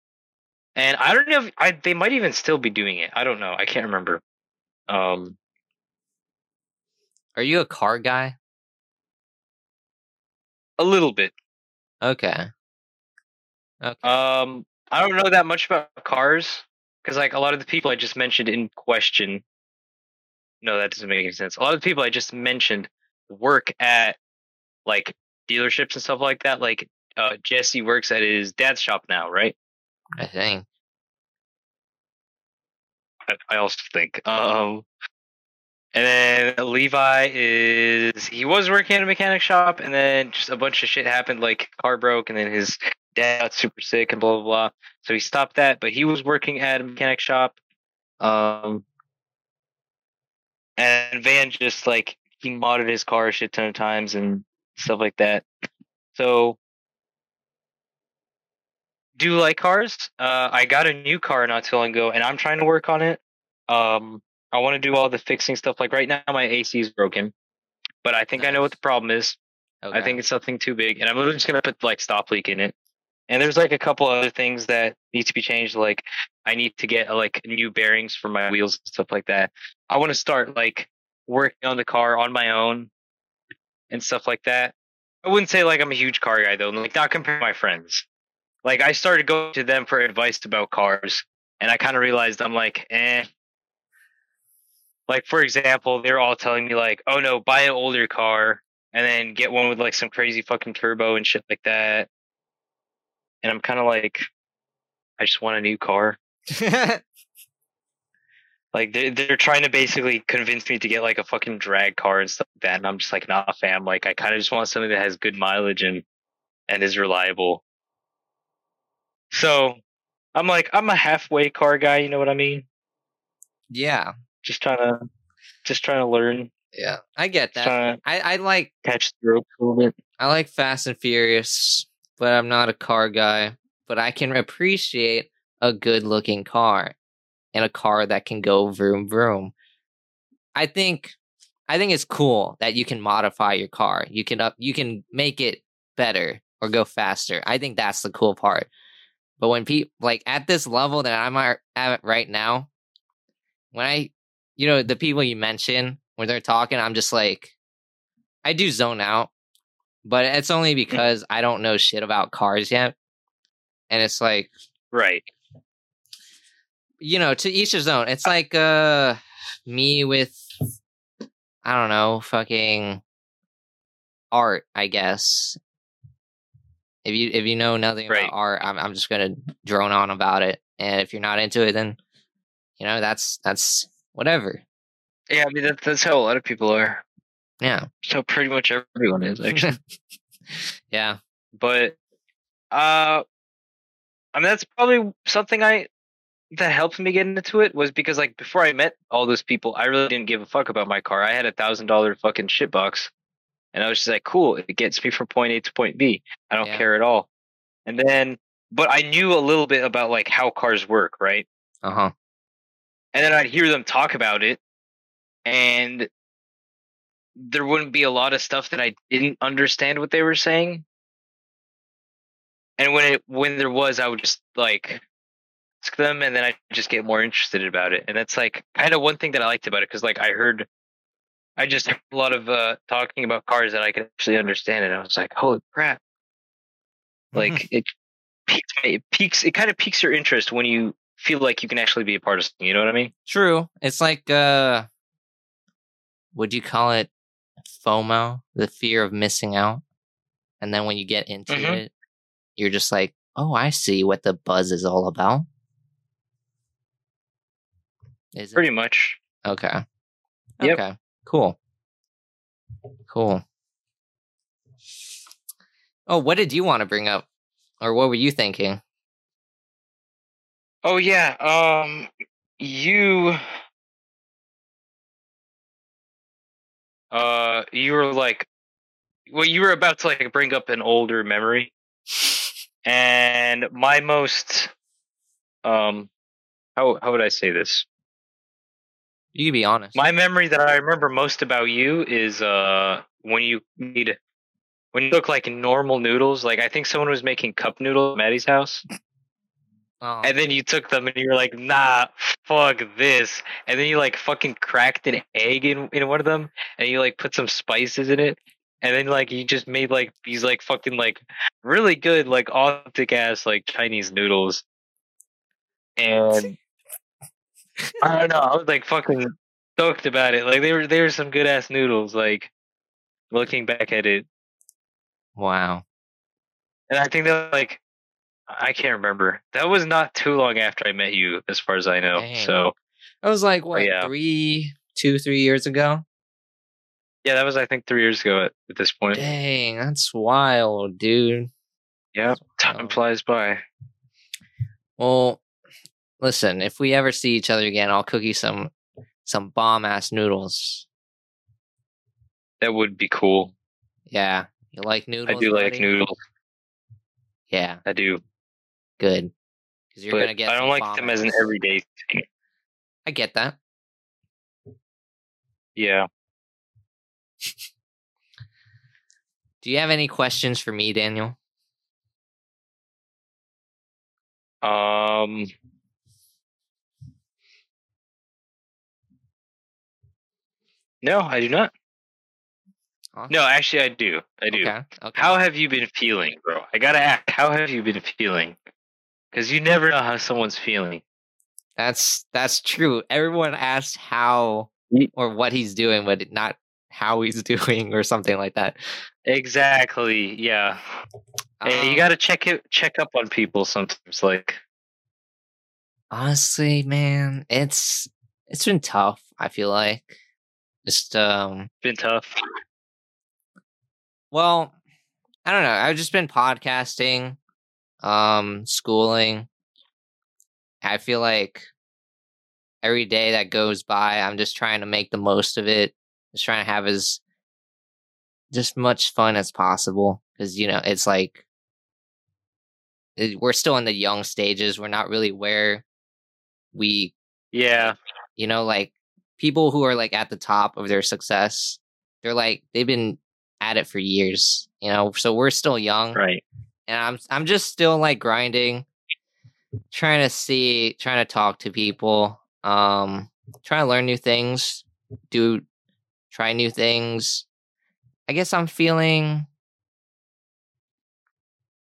and I don't know if I, they might even still be doing it. I don't know. I can't remember. Um, Are you a car guy? a little bit. Okay. Okay. Um, I don't know that much about cars because like a lot of the people I just mentioned in question. No, that doesn't make any sense. A lot of the people I just mentioned work at like dealerships and stuff like that. Like uh, Jesse works at his dad's shop now, right? I think. I, I also think. Um, and then Levi is he was working at a mechanic shop, and then just a bunch of shit happened, like car broke, and then his dad got super sick, and blah blah blah. So he stopped that, but he was working at a mechanic shop. Um, and Van just like he modded his car a shit ton of times and stuff like that. So do you like cars. Uh, I got a new car not too long ago, and I'm trying to work on it. Um, I want to do all the fixing stuff. Like right now, my AC is broken, but I think I know what the problem is. Okay. I think it's something too big, and I'm literally just gonna put like stop leak in it. And there's like a couple other things that need to be changed. Like I need to get like new bearings for my wheels and stuff like that. I want to start like working on the car on my own and stuff like that. I wouldn't say like I'm a huge car guy though. Like not compared to my friends. Like I started going to them for advice about cars, and I kind of realized I'm like, eh. Like for example, they're all telling me like, oh no, buy an older car and then get one with like some crazy fucking turbo and shit like that. And I'm kind of like, I just want a new car. Like they're they're trying to basically convince me to get like a fucking drag car and stuff like that, and I'm just like, nah, fam. Like I kind of just want something that has good mileage and and is reliable. So I'm like, I'm a halfway car guy. You know what I mean? yeah. Just trying to, just trying to learn, Yeah. I get that. I, I like catch the ropes a little bit. I like Fast and Furious, but I'm not a car guy. But I can appreciate a good looking car and a car that can go vroom vroom. I think I think it's cool that you can modify your car. You can up you can make it better or go faster. I think that's the cool part. But when people like at this level that I'm at at right now, when I you know the people you mention when they're talking, I'm just like I do zone out but it's only because I don't know shit about cars yet. And it's like, Right. you know, to each his own. It's like uh me with I don't know, fucking art, I guess. If you if you know nothing Right. about art, I'm I'm just gonna drone on about it. And if you're not into it, then you know that's that's whatever. Yeah, I mean that, that's how a lot of people are. Yeah, So pretty much everyone is actually. yeah, but uh i mean that's probably something i that helped me get into it was because like before i met all those people i really didn't give a fuck about my car. I had a thousand dollar fucking shit box and i was just like cool it gets me from point a to point b. I don't Yeah. care at all. And then but i knew a little bit about like how cars work right? Uh huh, and then I'd hear them talk about it, and there wouldn't be a lot of stuff that I didn't understand what they were saying. And when it when there was, I would just like ask them, and then I just get more interested about it. And that's like kind of one thing that I liked about it because like I heard, I just heard a lot of uh, talking about cars that I could actually understand, and I was like, "Holy crap!" Like it piques, it piques, it kind of piques your interest when you feel like you can actually be a part of something. You know what I mean? True. It's like uh would you call it FOMO, the fear of missing out? And then when you get into Mhm. it, you're just like, "Oh, I see what the buzz is all about." Is it? Pretty much. Okay. Yep. Okay. Cool. Cool. Oh, what did you want to bring up? Or what were you thinking? Oh yeah. Um, you. Uh, you were like, well, you were about to like bring up an older memory, and my most, um, how how would I say this? You can be honest. My memory that I remember most about you is uh when you made when you look like normal noodles. Like I think someone was making cup noodles at Maddie's house, Oh, and then you took them and you were like, "Nah, fuck this," and then you like fucking cracked an egg in in one of them, and you like put some spices in it. And then, like, you just made like these like fucking like really good like authentic ass like Chinese noodles, and I don't know. I was like fucking stoked about it. Like they were they were some good ass noodles. Like looking back at it, wow. and I think that like I can't remember. That was not too long after I met you, as far as I know. Dang. So That was like what yeah. three, two, three years ago. yeah, that was I think three years ago at, at this point. Dang, that's wild, dude. Yeah, time flies by. Well, listen, if we ever see each other again, I'll cook you some some bomb ass noodles. That would be cool. Yeah, you like noodles? I do like noodles. Yeah, I do, good. Because you're but gonna get. I don't like bomb them as an everyday thing. I get that. Yeah. Do you have any questions for me, Daniel? Um. No, I do not. Awesome. No, actually, I do. I do. Okay. Okay. How have you been feeling, bro? I gotta ask. How have you been feeling? Because you never know how someone's feeling. That's that's true. Everyone asks how or what he's doing, but not how he's doing or something like that. Exactly. Yeah. and you Um, gotta check it. Check up on people sometimes. Like, honestly, man, it's it's been tough. I feel like just um been tough. Well, I don't know. I've just been podcasting, um, schooling. I feel like every day that goes by, I'm just trying to make the most of it. Just trying to have as just much fun as possible because you know it's like it- we're still in the young stages. We're not really where we Yeah. you know like people who are like at the top of their success they're like they've been at it for years you know so we're still young Right. And i'm i'm just still like grinding trying to see trying to talk to people um trying to learn new things do try new things. I guess i'm feeling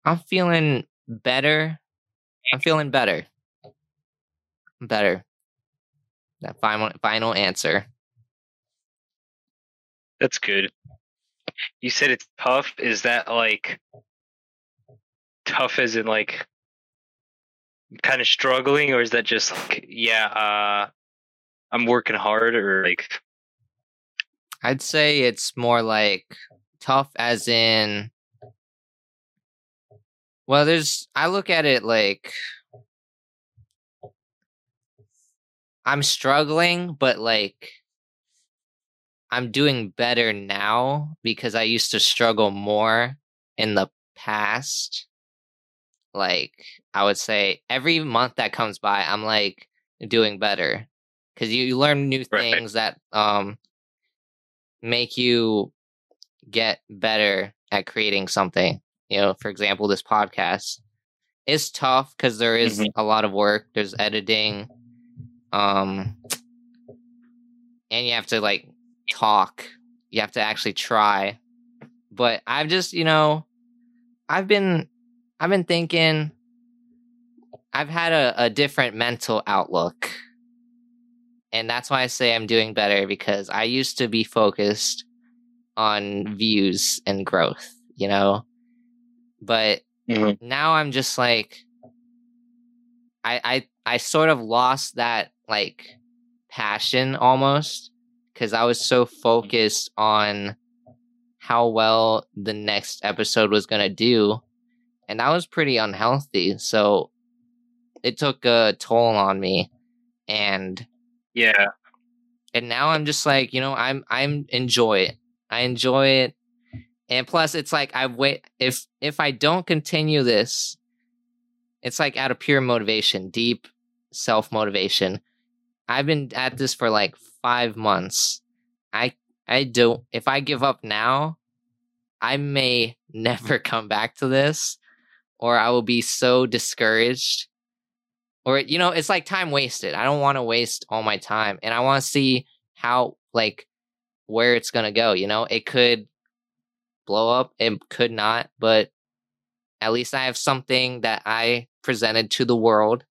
i'm feeling better. I'm feeling better. Better. That final final answer. That's good. You said it's tough. Is that like tough as in like kind of struggling, or is that just like yeah, uh I'm working hard, or like I'd say it's more like tough as in well there's I look at it like I'm struggling but like I'm doing better now because I used to struggle more in the past. Like I would say every month that comes by I'm like doing better cuz you, you learn new Right. things that um make you get better at creating something. You know, for example, this podcast is tough because there is Mhm. a lot of work. There's editing, um, and you have to like talk. You have to actually try. But I've just, you know, I've been I've been thinking I've had a, a different mental outlook. And that's why I say I'm doing better because I used to be focused on views and growth, you know? But Mhm. now I'm just like I I I sort of lost that like passion almost because I was so focused on how well the next episode was going to do and that was pretty unhealthy so it took a toll on me and Yeah. and now I'm just like, you know, I'm I'm enjoy it. I enjoy it. And plus it's like I wait if if I don't continue this, it's like out of pure motivation, deep self motivation. I've been at this for like 5 months. I I don't if I give up now, I may never come back to this or I will be so discouraged. Or you know it's like time wasted. I don't want to waste all my time and i want to see how like where it's going to go you know? It could blow up it could not but at least i have something that i presented to the world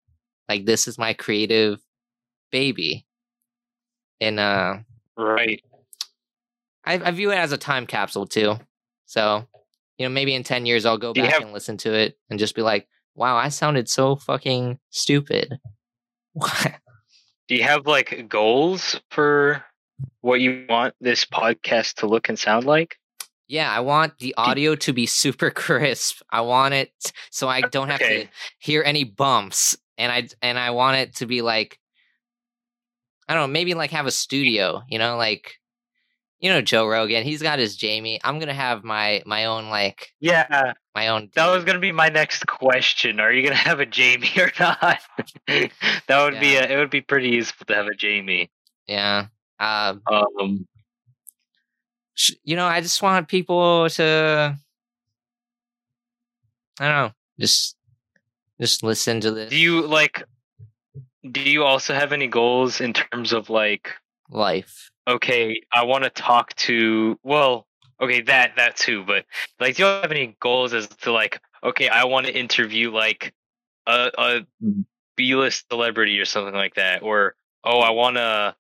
like this is my creative baby and uh Right. I, I view it as a time capsule too so you know maybe in 10 years i'll go back and listen to it and just be like wow i sounded so fucking stupid Do you have like goals for what you want this podcast to look and sound like? Yeah, I want the audio to be super crisp. I want it so I don't have to hear any bumps, and I and I want it to be like I don't know, maybe like have a studio, you know, like you know Joe Rogan. He's got his Jamie. I'm gonna have my my own like Yeah, my own. that was gonna be my next question. Are you gonna have a Jamie or not? that would be a, it would be pretty useful to have a Jamie. yeah. Uh, Um, sh- you know, I just want people to. I don't know, just just listen to this do you like? Do you also have any goals in terms of like? life. Okay, I want to talk to well, okay, that that too, but like do you have any goals as to like okay, I want to interview like a a mm-hmm. B-list celebrity or something like that or oh, I want to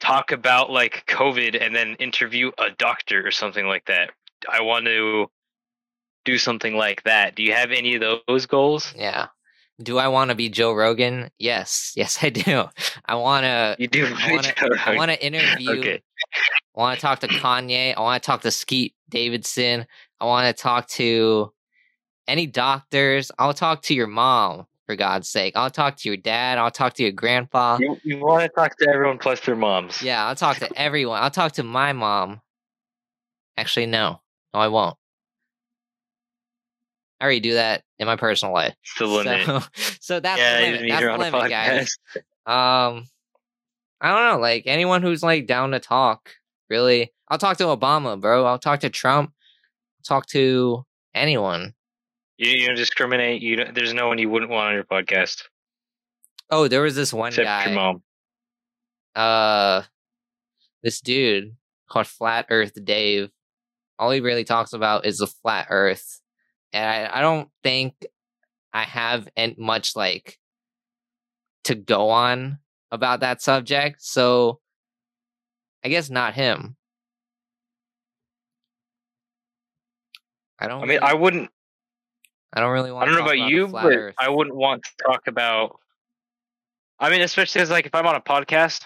talk about like COVID and then interview a doctor or something like that. I want to do something like that. Do you have any of those goals? Yeah. Do I want to be Joe Rogan? Yes. Yes, I do. I want to. You do. I want to. I want to interview. Okay. I want to talk to Kanye. I want to talk to Skeet Davidson. I want to talk to any doctors. I'll talk to your mom, for God's sake. I'll talk to your dad. I'll talk to your grandpa. You, you want to talk to everyone plus their moms. Yeah, I'll talk to everyone. I'll talk to my mom. Actually, no. No, I won't. I already do that in my personal life. It's the limit. So, so that's yeah, the limit. That's the limit, guys. Um, I don't know, like anyone who's like down to talk. Really, I'll talk to Obama, bro. I'll talk to Trump. Talk to anyone. You, you don't discriminate. You don't, there's no one you wouldn't want on your podcast Oh, there was this one except guy. your mom. uh this dude called Flat Earth Dave. All he really talks about is the flat Earth, and I, I don't think I have en- much like to go on about that subject. So I guess not him. I don't. I mean, really, I wouldn't. I don't really want. I don't know to about you, but Earth. I wouldn't want to talk about. I mean, especially as like if I'm on a podcast,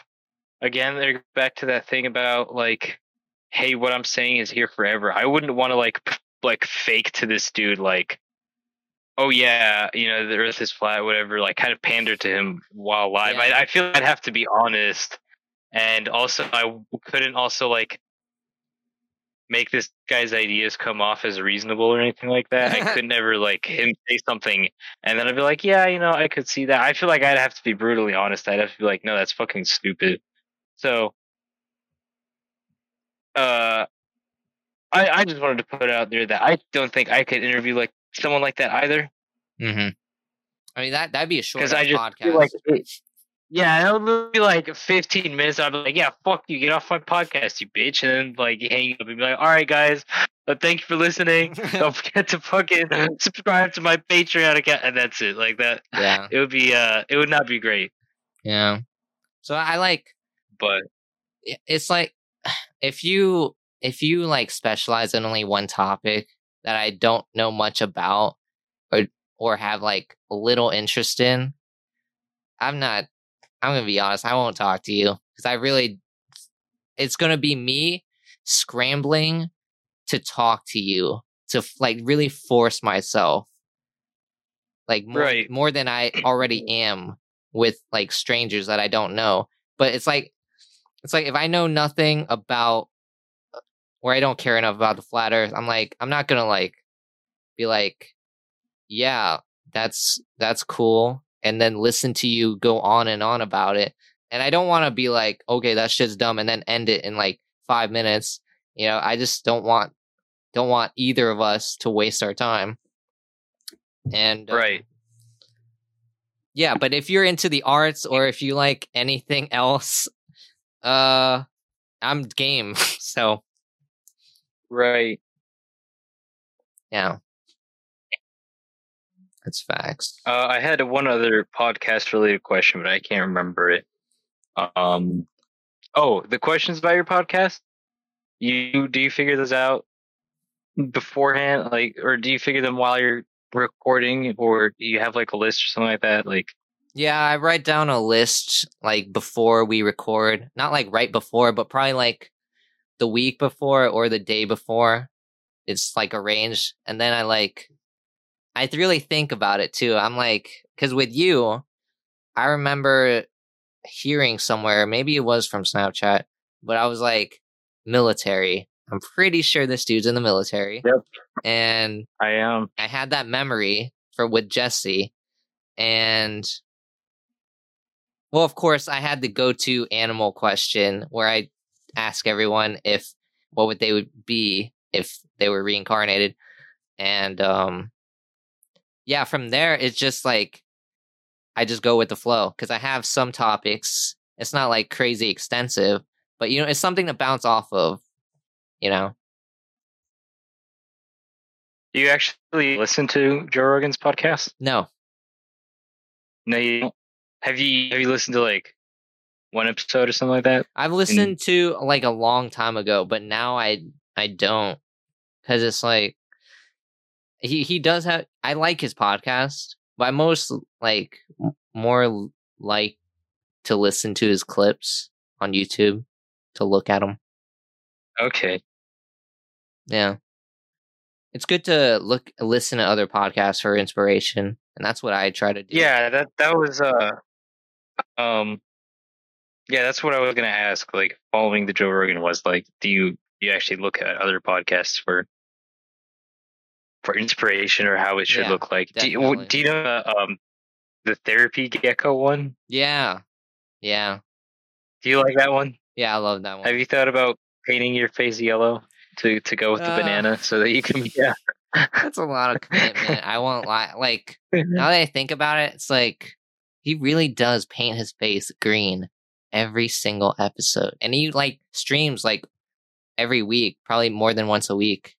again, they're back to that thing about like, hey, what I'm saying is here forever. I wouldn't want to like like fake to this dude like, oh yeah, you know the Earth is flat, whatever. Like kind of pander to him while live. Yeah. I, I feel I'd have to be honest, and also i couldn't also like make this guy's ideas come off as reasonable or anything like that. I could never like him say something and then I'd be like, yeah, you know, I could see that. I feel like I'd have to be brutally honest. I'd have to be like, no, that's fucking stupid. So, uh, I I just wanted to put out there that I don't think I could interview like someone like that either Mhm. I mean that that'd be a short I just podcast. like it, Yeah, it would be like 15 minutes. I'd be like, yeah, fuck you, get off my podcast, you bitch. And then like hang up and be like, all right, guys, uh, thank you for listening. Don't forget to fucking subscribe to my Patreon account, and that's it. Like that, yeah, it would be uh, it would not be great. yeah. So I like But it's like if you if you like specialize in only one topic that I don't know much about or or have like a little interest in, I'm not I'm gonna be honest, I won't talk to you because I really it's gonna be me scrambling to talk to you to like really force myself like more, Right. more than I already am with like strangers that I don't know. But it's like it's like if I know nothing about or I don't care enough about the flat earth, I'm like I'm not gonna like be like, yeah, that's that's cool, and then listen to you go on and on about it. And I don't want to be like, okay, that shit's dumb, and then end it in like five minutes. You know, I just don't want don't want either of us to waste our time. And uh, right, yeah, but if you're into the arts or if you like anything else, uh I'm game. So, right. yeah. That's facts. Uh, I had one other podcast related question, but I can't remember it. Um, oh, the questions about your podcast. You do you figure those out beforehand, like, or do you figure them while you're recording, or do you have like a list or something like that? Like, Yeah, I write down a list like before we record. Not like right before, but probably like the week before or the day before. It's like arranged. And then I like I really think about it too. I'm like cuz with you, I remember hearing somewhere, maybe it was from Snapchat, but I was like military. I'm pretty sure this dude's in the military. Yep. And I am. I had that memory for with Jesse, and well, of course, I had the go-to animal question where I ask everyone if what would they would be if they were reincarnated, and um, yeah, from there it's just like I just go with the flow because I have some topics. It's not like crazy extensive, but you know, it's something to bounce off of. You know, Do you actually listen to Joe Rogan's podcast? no, No, you don't. Have you have you listened to like one episode or something like that? I've listened to like a long time ago, but now I I don't because it's like he he does have. I like his podcast, but I most like more like to listen to his clips on YouTube to look at them. Okay. Yeah, it's good to look listen to other podcasts for inspiration, and that's what I try to do. Yeah, that that was uh um yeah, that's what I was gonna ask. Like following the Joe Rogan was like, do you do you actually look at other podcasts for for inspiration or how it should Yeah, look like? Do you, do you know uh, um the therapy gecko one? yeah, yeah, Do you like that one? yeah. I love that one. Have you thought about painting your face yellow to to go with the Uh, banana so that you can yeah. That's a lot of commitment. I won't lie. Like now that I think about it, it's like he really does paint his face green every single episode, and he like streams like every week, probably more than once a week.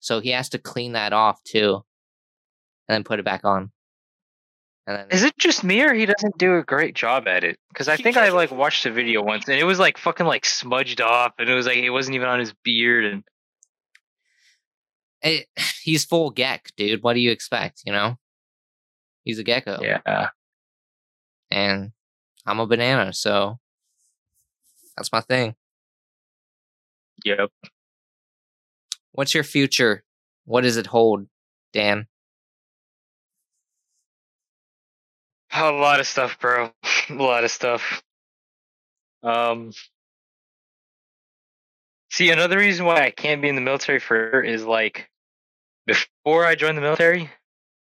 So he has to clean that off too, and then put it back on. Then Is it just me or he doesn't do a great job at it? Because I think I like watched a video once and it was like fucking like smudged off and it was like it wasn't even on his beard and eh, it, he's full geck, dude. What do you expect? You know, he's a gecko, yeah. and I'm a banana, so that's my thing. Yep. What's your future? What does it hold, Dan? A lot of stuff, bro. a lot of stuff. Um. See, another reason why I can't be in the military forever is like before I joined the military,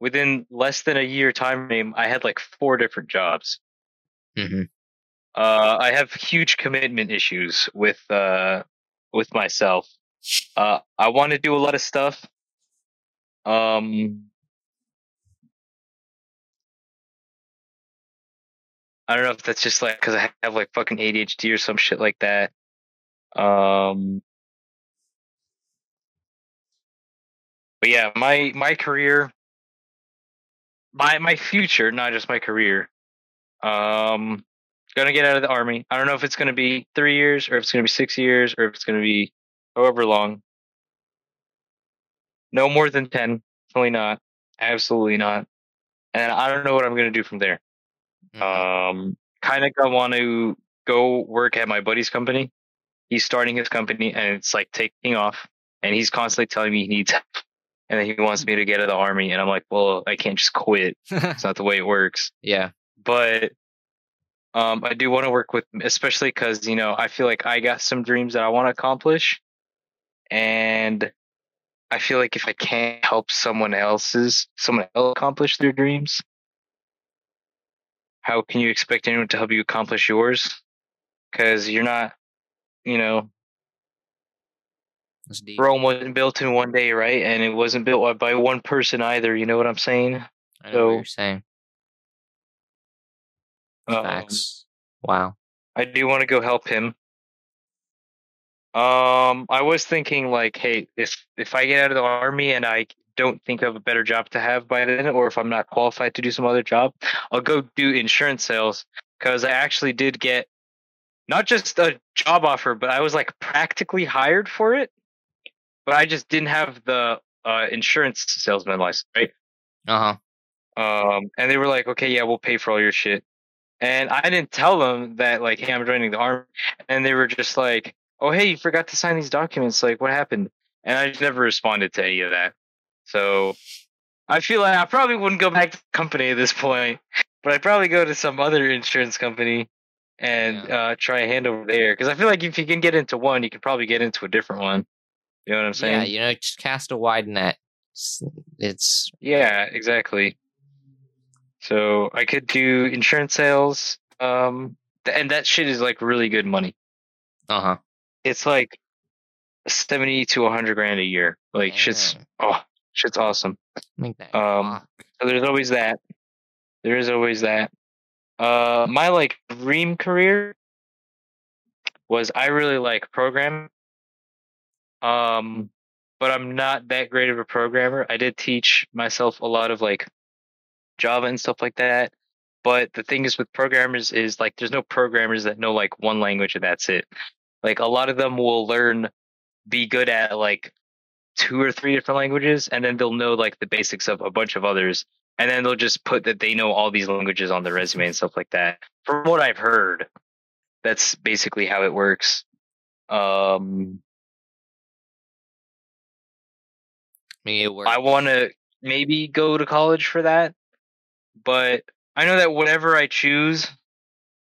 within less than a year time frame, I had like four different jobs. Mm-hmm. Uh, I have huge commitment issues with uh with myself. Uh, I want to do a lot of stuff. Um, I don't know if that's just like because I have like fucking ADHD or some shit like that. Um, but yeah, my my career, my my future, not just my career. Um, gonna get out of the army. I don't know if it's gonna be three years or if it's gonna be six years or if it's gonna be however long. No more than ten. Definitely not. Absolutely not. And I don't know what I'm gonna do from there. Mhm. Um, kind of I want to go work at my buddy's company. He's starting his company and it's like taking off. And he's constantly telling me he needs help. And then he wants me to get out of the army. And I'm like, well, I can't just quit. It's not the way it works. yeah. But um, I do want to work with, especially because, you know, I feel like I got some dreams that I want to accomplish. And I feel like if I can't help someone else's, someone else accomplish their dreams, how can you expect anyone to help you accomplish yours? Because you're not, you know, Rome wasn't built in one day, right? And it wasn't built by one person either. You know what I'm saying? I know what so- you're Um, Facts. Wow. I do want to go help him. Um, I was thinking like, hey, if if I get out of the army and I don't think of a better job to have by then, or if I'm not qualified to do some other job, I'll go do insurance sales because I actually did get not just a job offer, but I was like practically hired for it, but I just didn't have the uh, insurance salesman license, right? Uh huh. Um, and they were like, okay, yeah, we'll pay for all your shit. And I didn't tell them that, like, hey, I'm joining the army. And they were just like, oh, hey, you forgot to sign these documents. Like, what happened? And I just never responded to any of that. So I feel like I probably wouldn't go back to the company at this point, but I'd probably go to some other insurance company and Yeah. uh, try a hand over there. Because I feel like if you can get into one, you can probably get into a different one. You know what I'm saying? Yeah, you know, just cast a wide net. It's, it's Yeah, exactly. So I could do insurance sales, um, and that shit is like really good money. uh huh. It's like seventy to hundred grand a year. Like shit's oh, shit's awesome. Um. So there's always that. There is always that. Uh, my like dream career was I really like programming. Um, but I'm not that great of a programmer. I did teach myself a lot of like Java and stuff like that. But the thing is with programmers is like there's no programmers that know like one language and that's it. Like a lot of them will learn be good at like two or three different languages and then they'll know like the basics of a bunch of others and then they'll just put that they know all these languages on their resume and stuff like that. From what I've heard, that's basically how it works. Um I mean, it works. I want to maybe go to college for that, but I know that whatever I choose,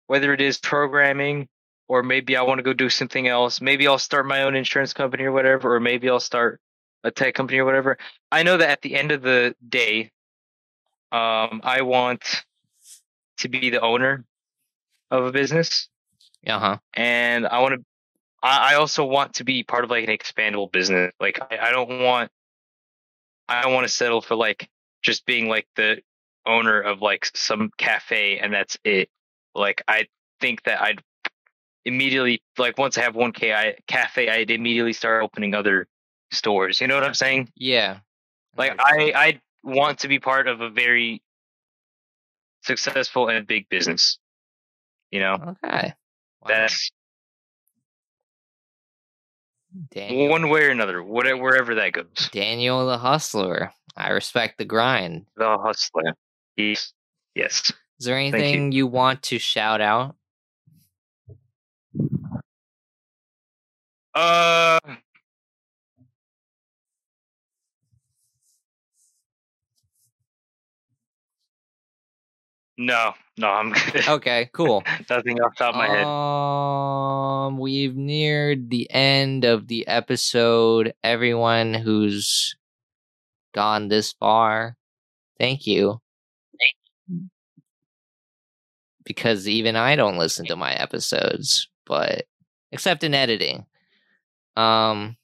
whether it is programming or maybe I want to go do something else, maybe I'll start my own insurance company or whatever, or maybe I'll start a tech company or whatever. I know that at the end of the day, um, I want to be the owner of a business, Uh huh. and I want to. I I also want to be part of like an expandable business. Like I, I don't want. I don't want to settle for like just being like the owner of like some cafe and that's it. Like I think that I'd immediately like once I have one K I, cafe, I'd immediately start opening other stores. You know what I'm saying? Yeah. Like I I want to be part of a very successful and big business. You know, Okay. Wow. that's Daniel, one way or another, whatever wherever that goes. Daniel the hustler. I respect the grind. The hustler. Yes. Yes. Is there anything you. want to shout out? Uh No, no, I'm good. Okay, cool. Nothing off the top of my head. Um, we've neared the end of the episode. Everyone who's gone this far, thank you. Because even I don't listen to my episodes, but except in editing. Um,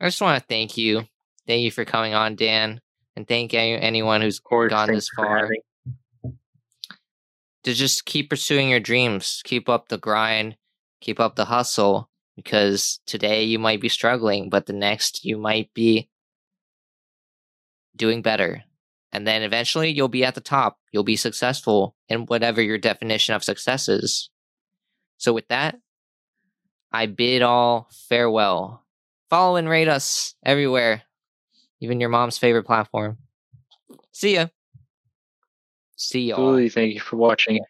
I just want to thank you. Thank you for coming on, Dan, and thank any- anyone who's course, gone this far. to just keep pursuing your dreams, keep up the grind, keep up the hustle because today you might be struggling, but the next you might be doing better. And then eventually you'll be at the top. You'll be successful in whatever your definition of success is. So, with that, I bid all farewell. Follow and rate us everywhere, even your mom's favorite platform. See ya. See y'all. Absolutely. Thank you for watching.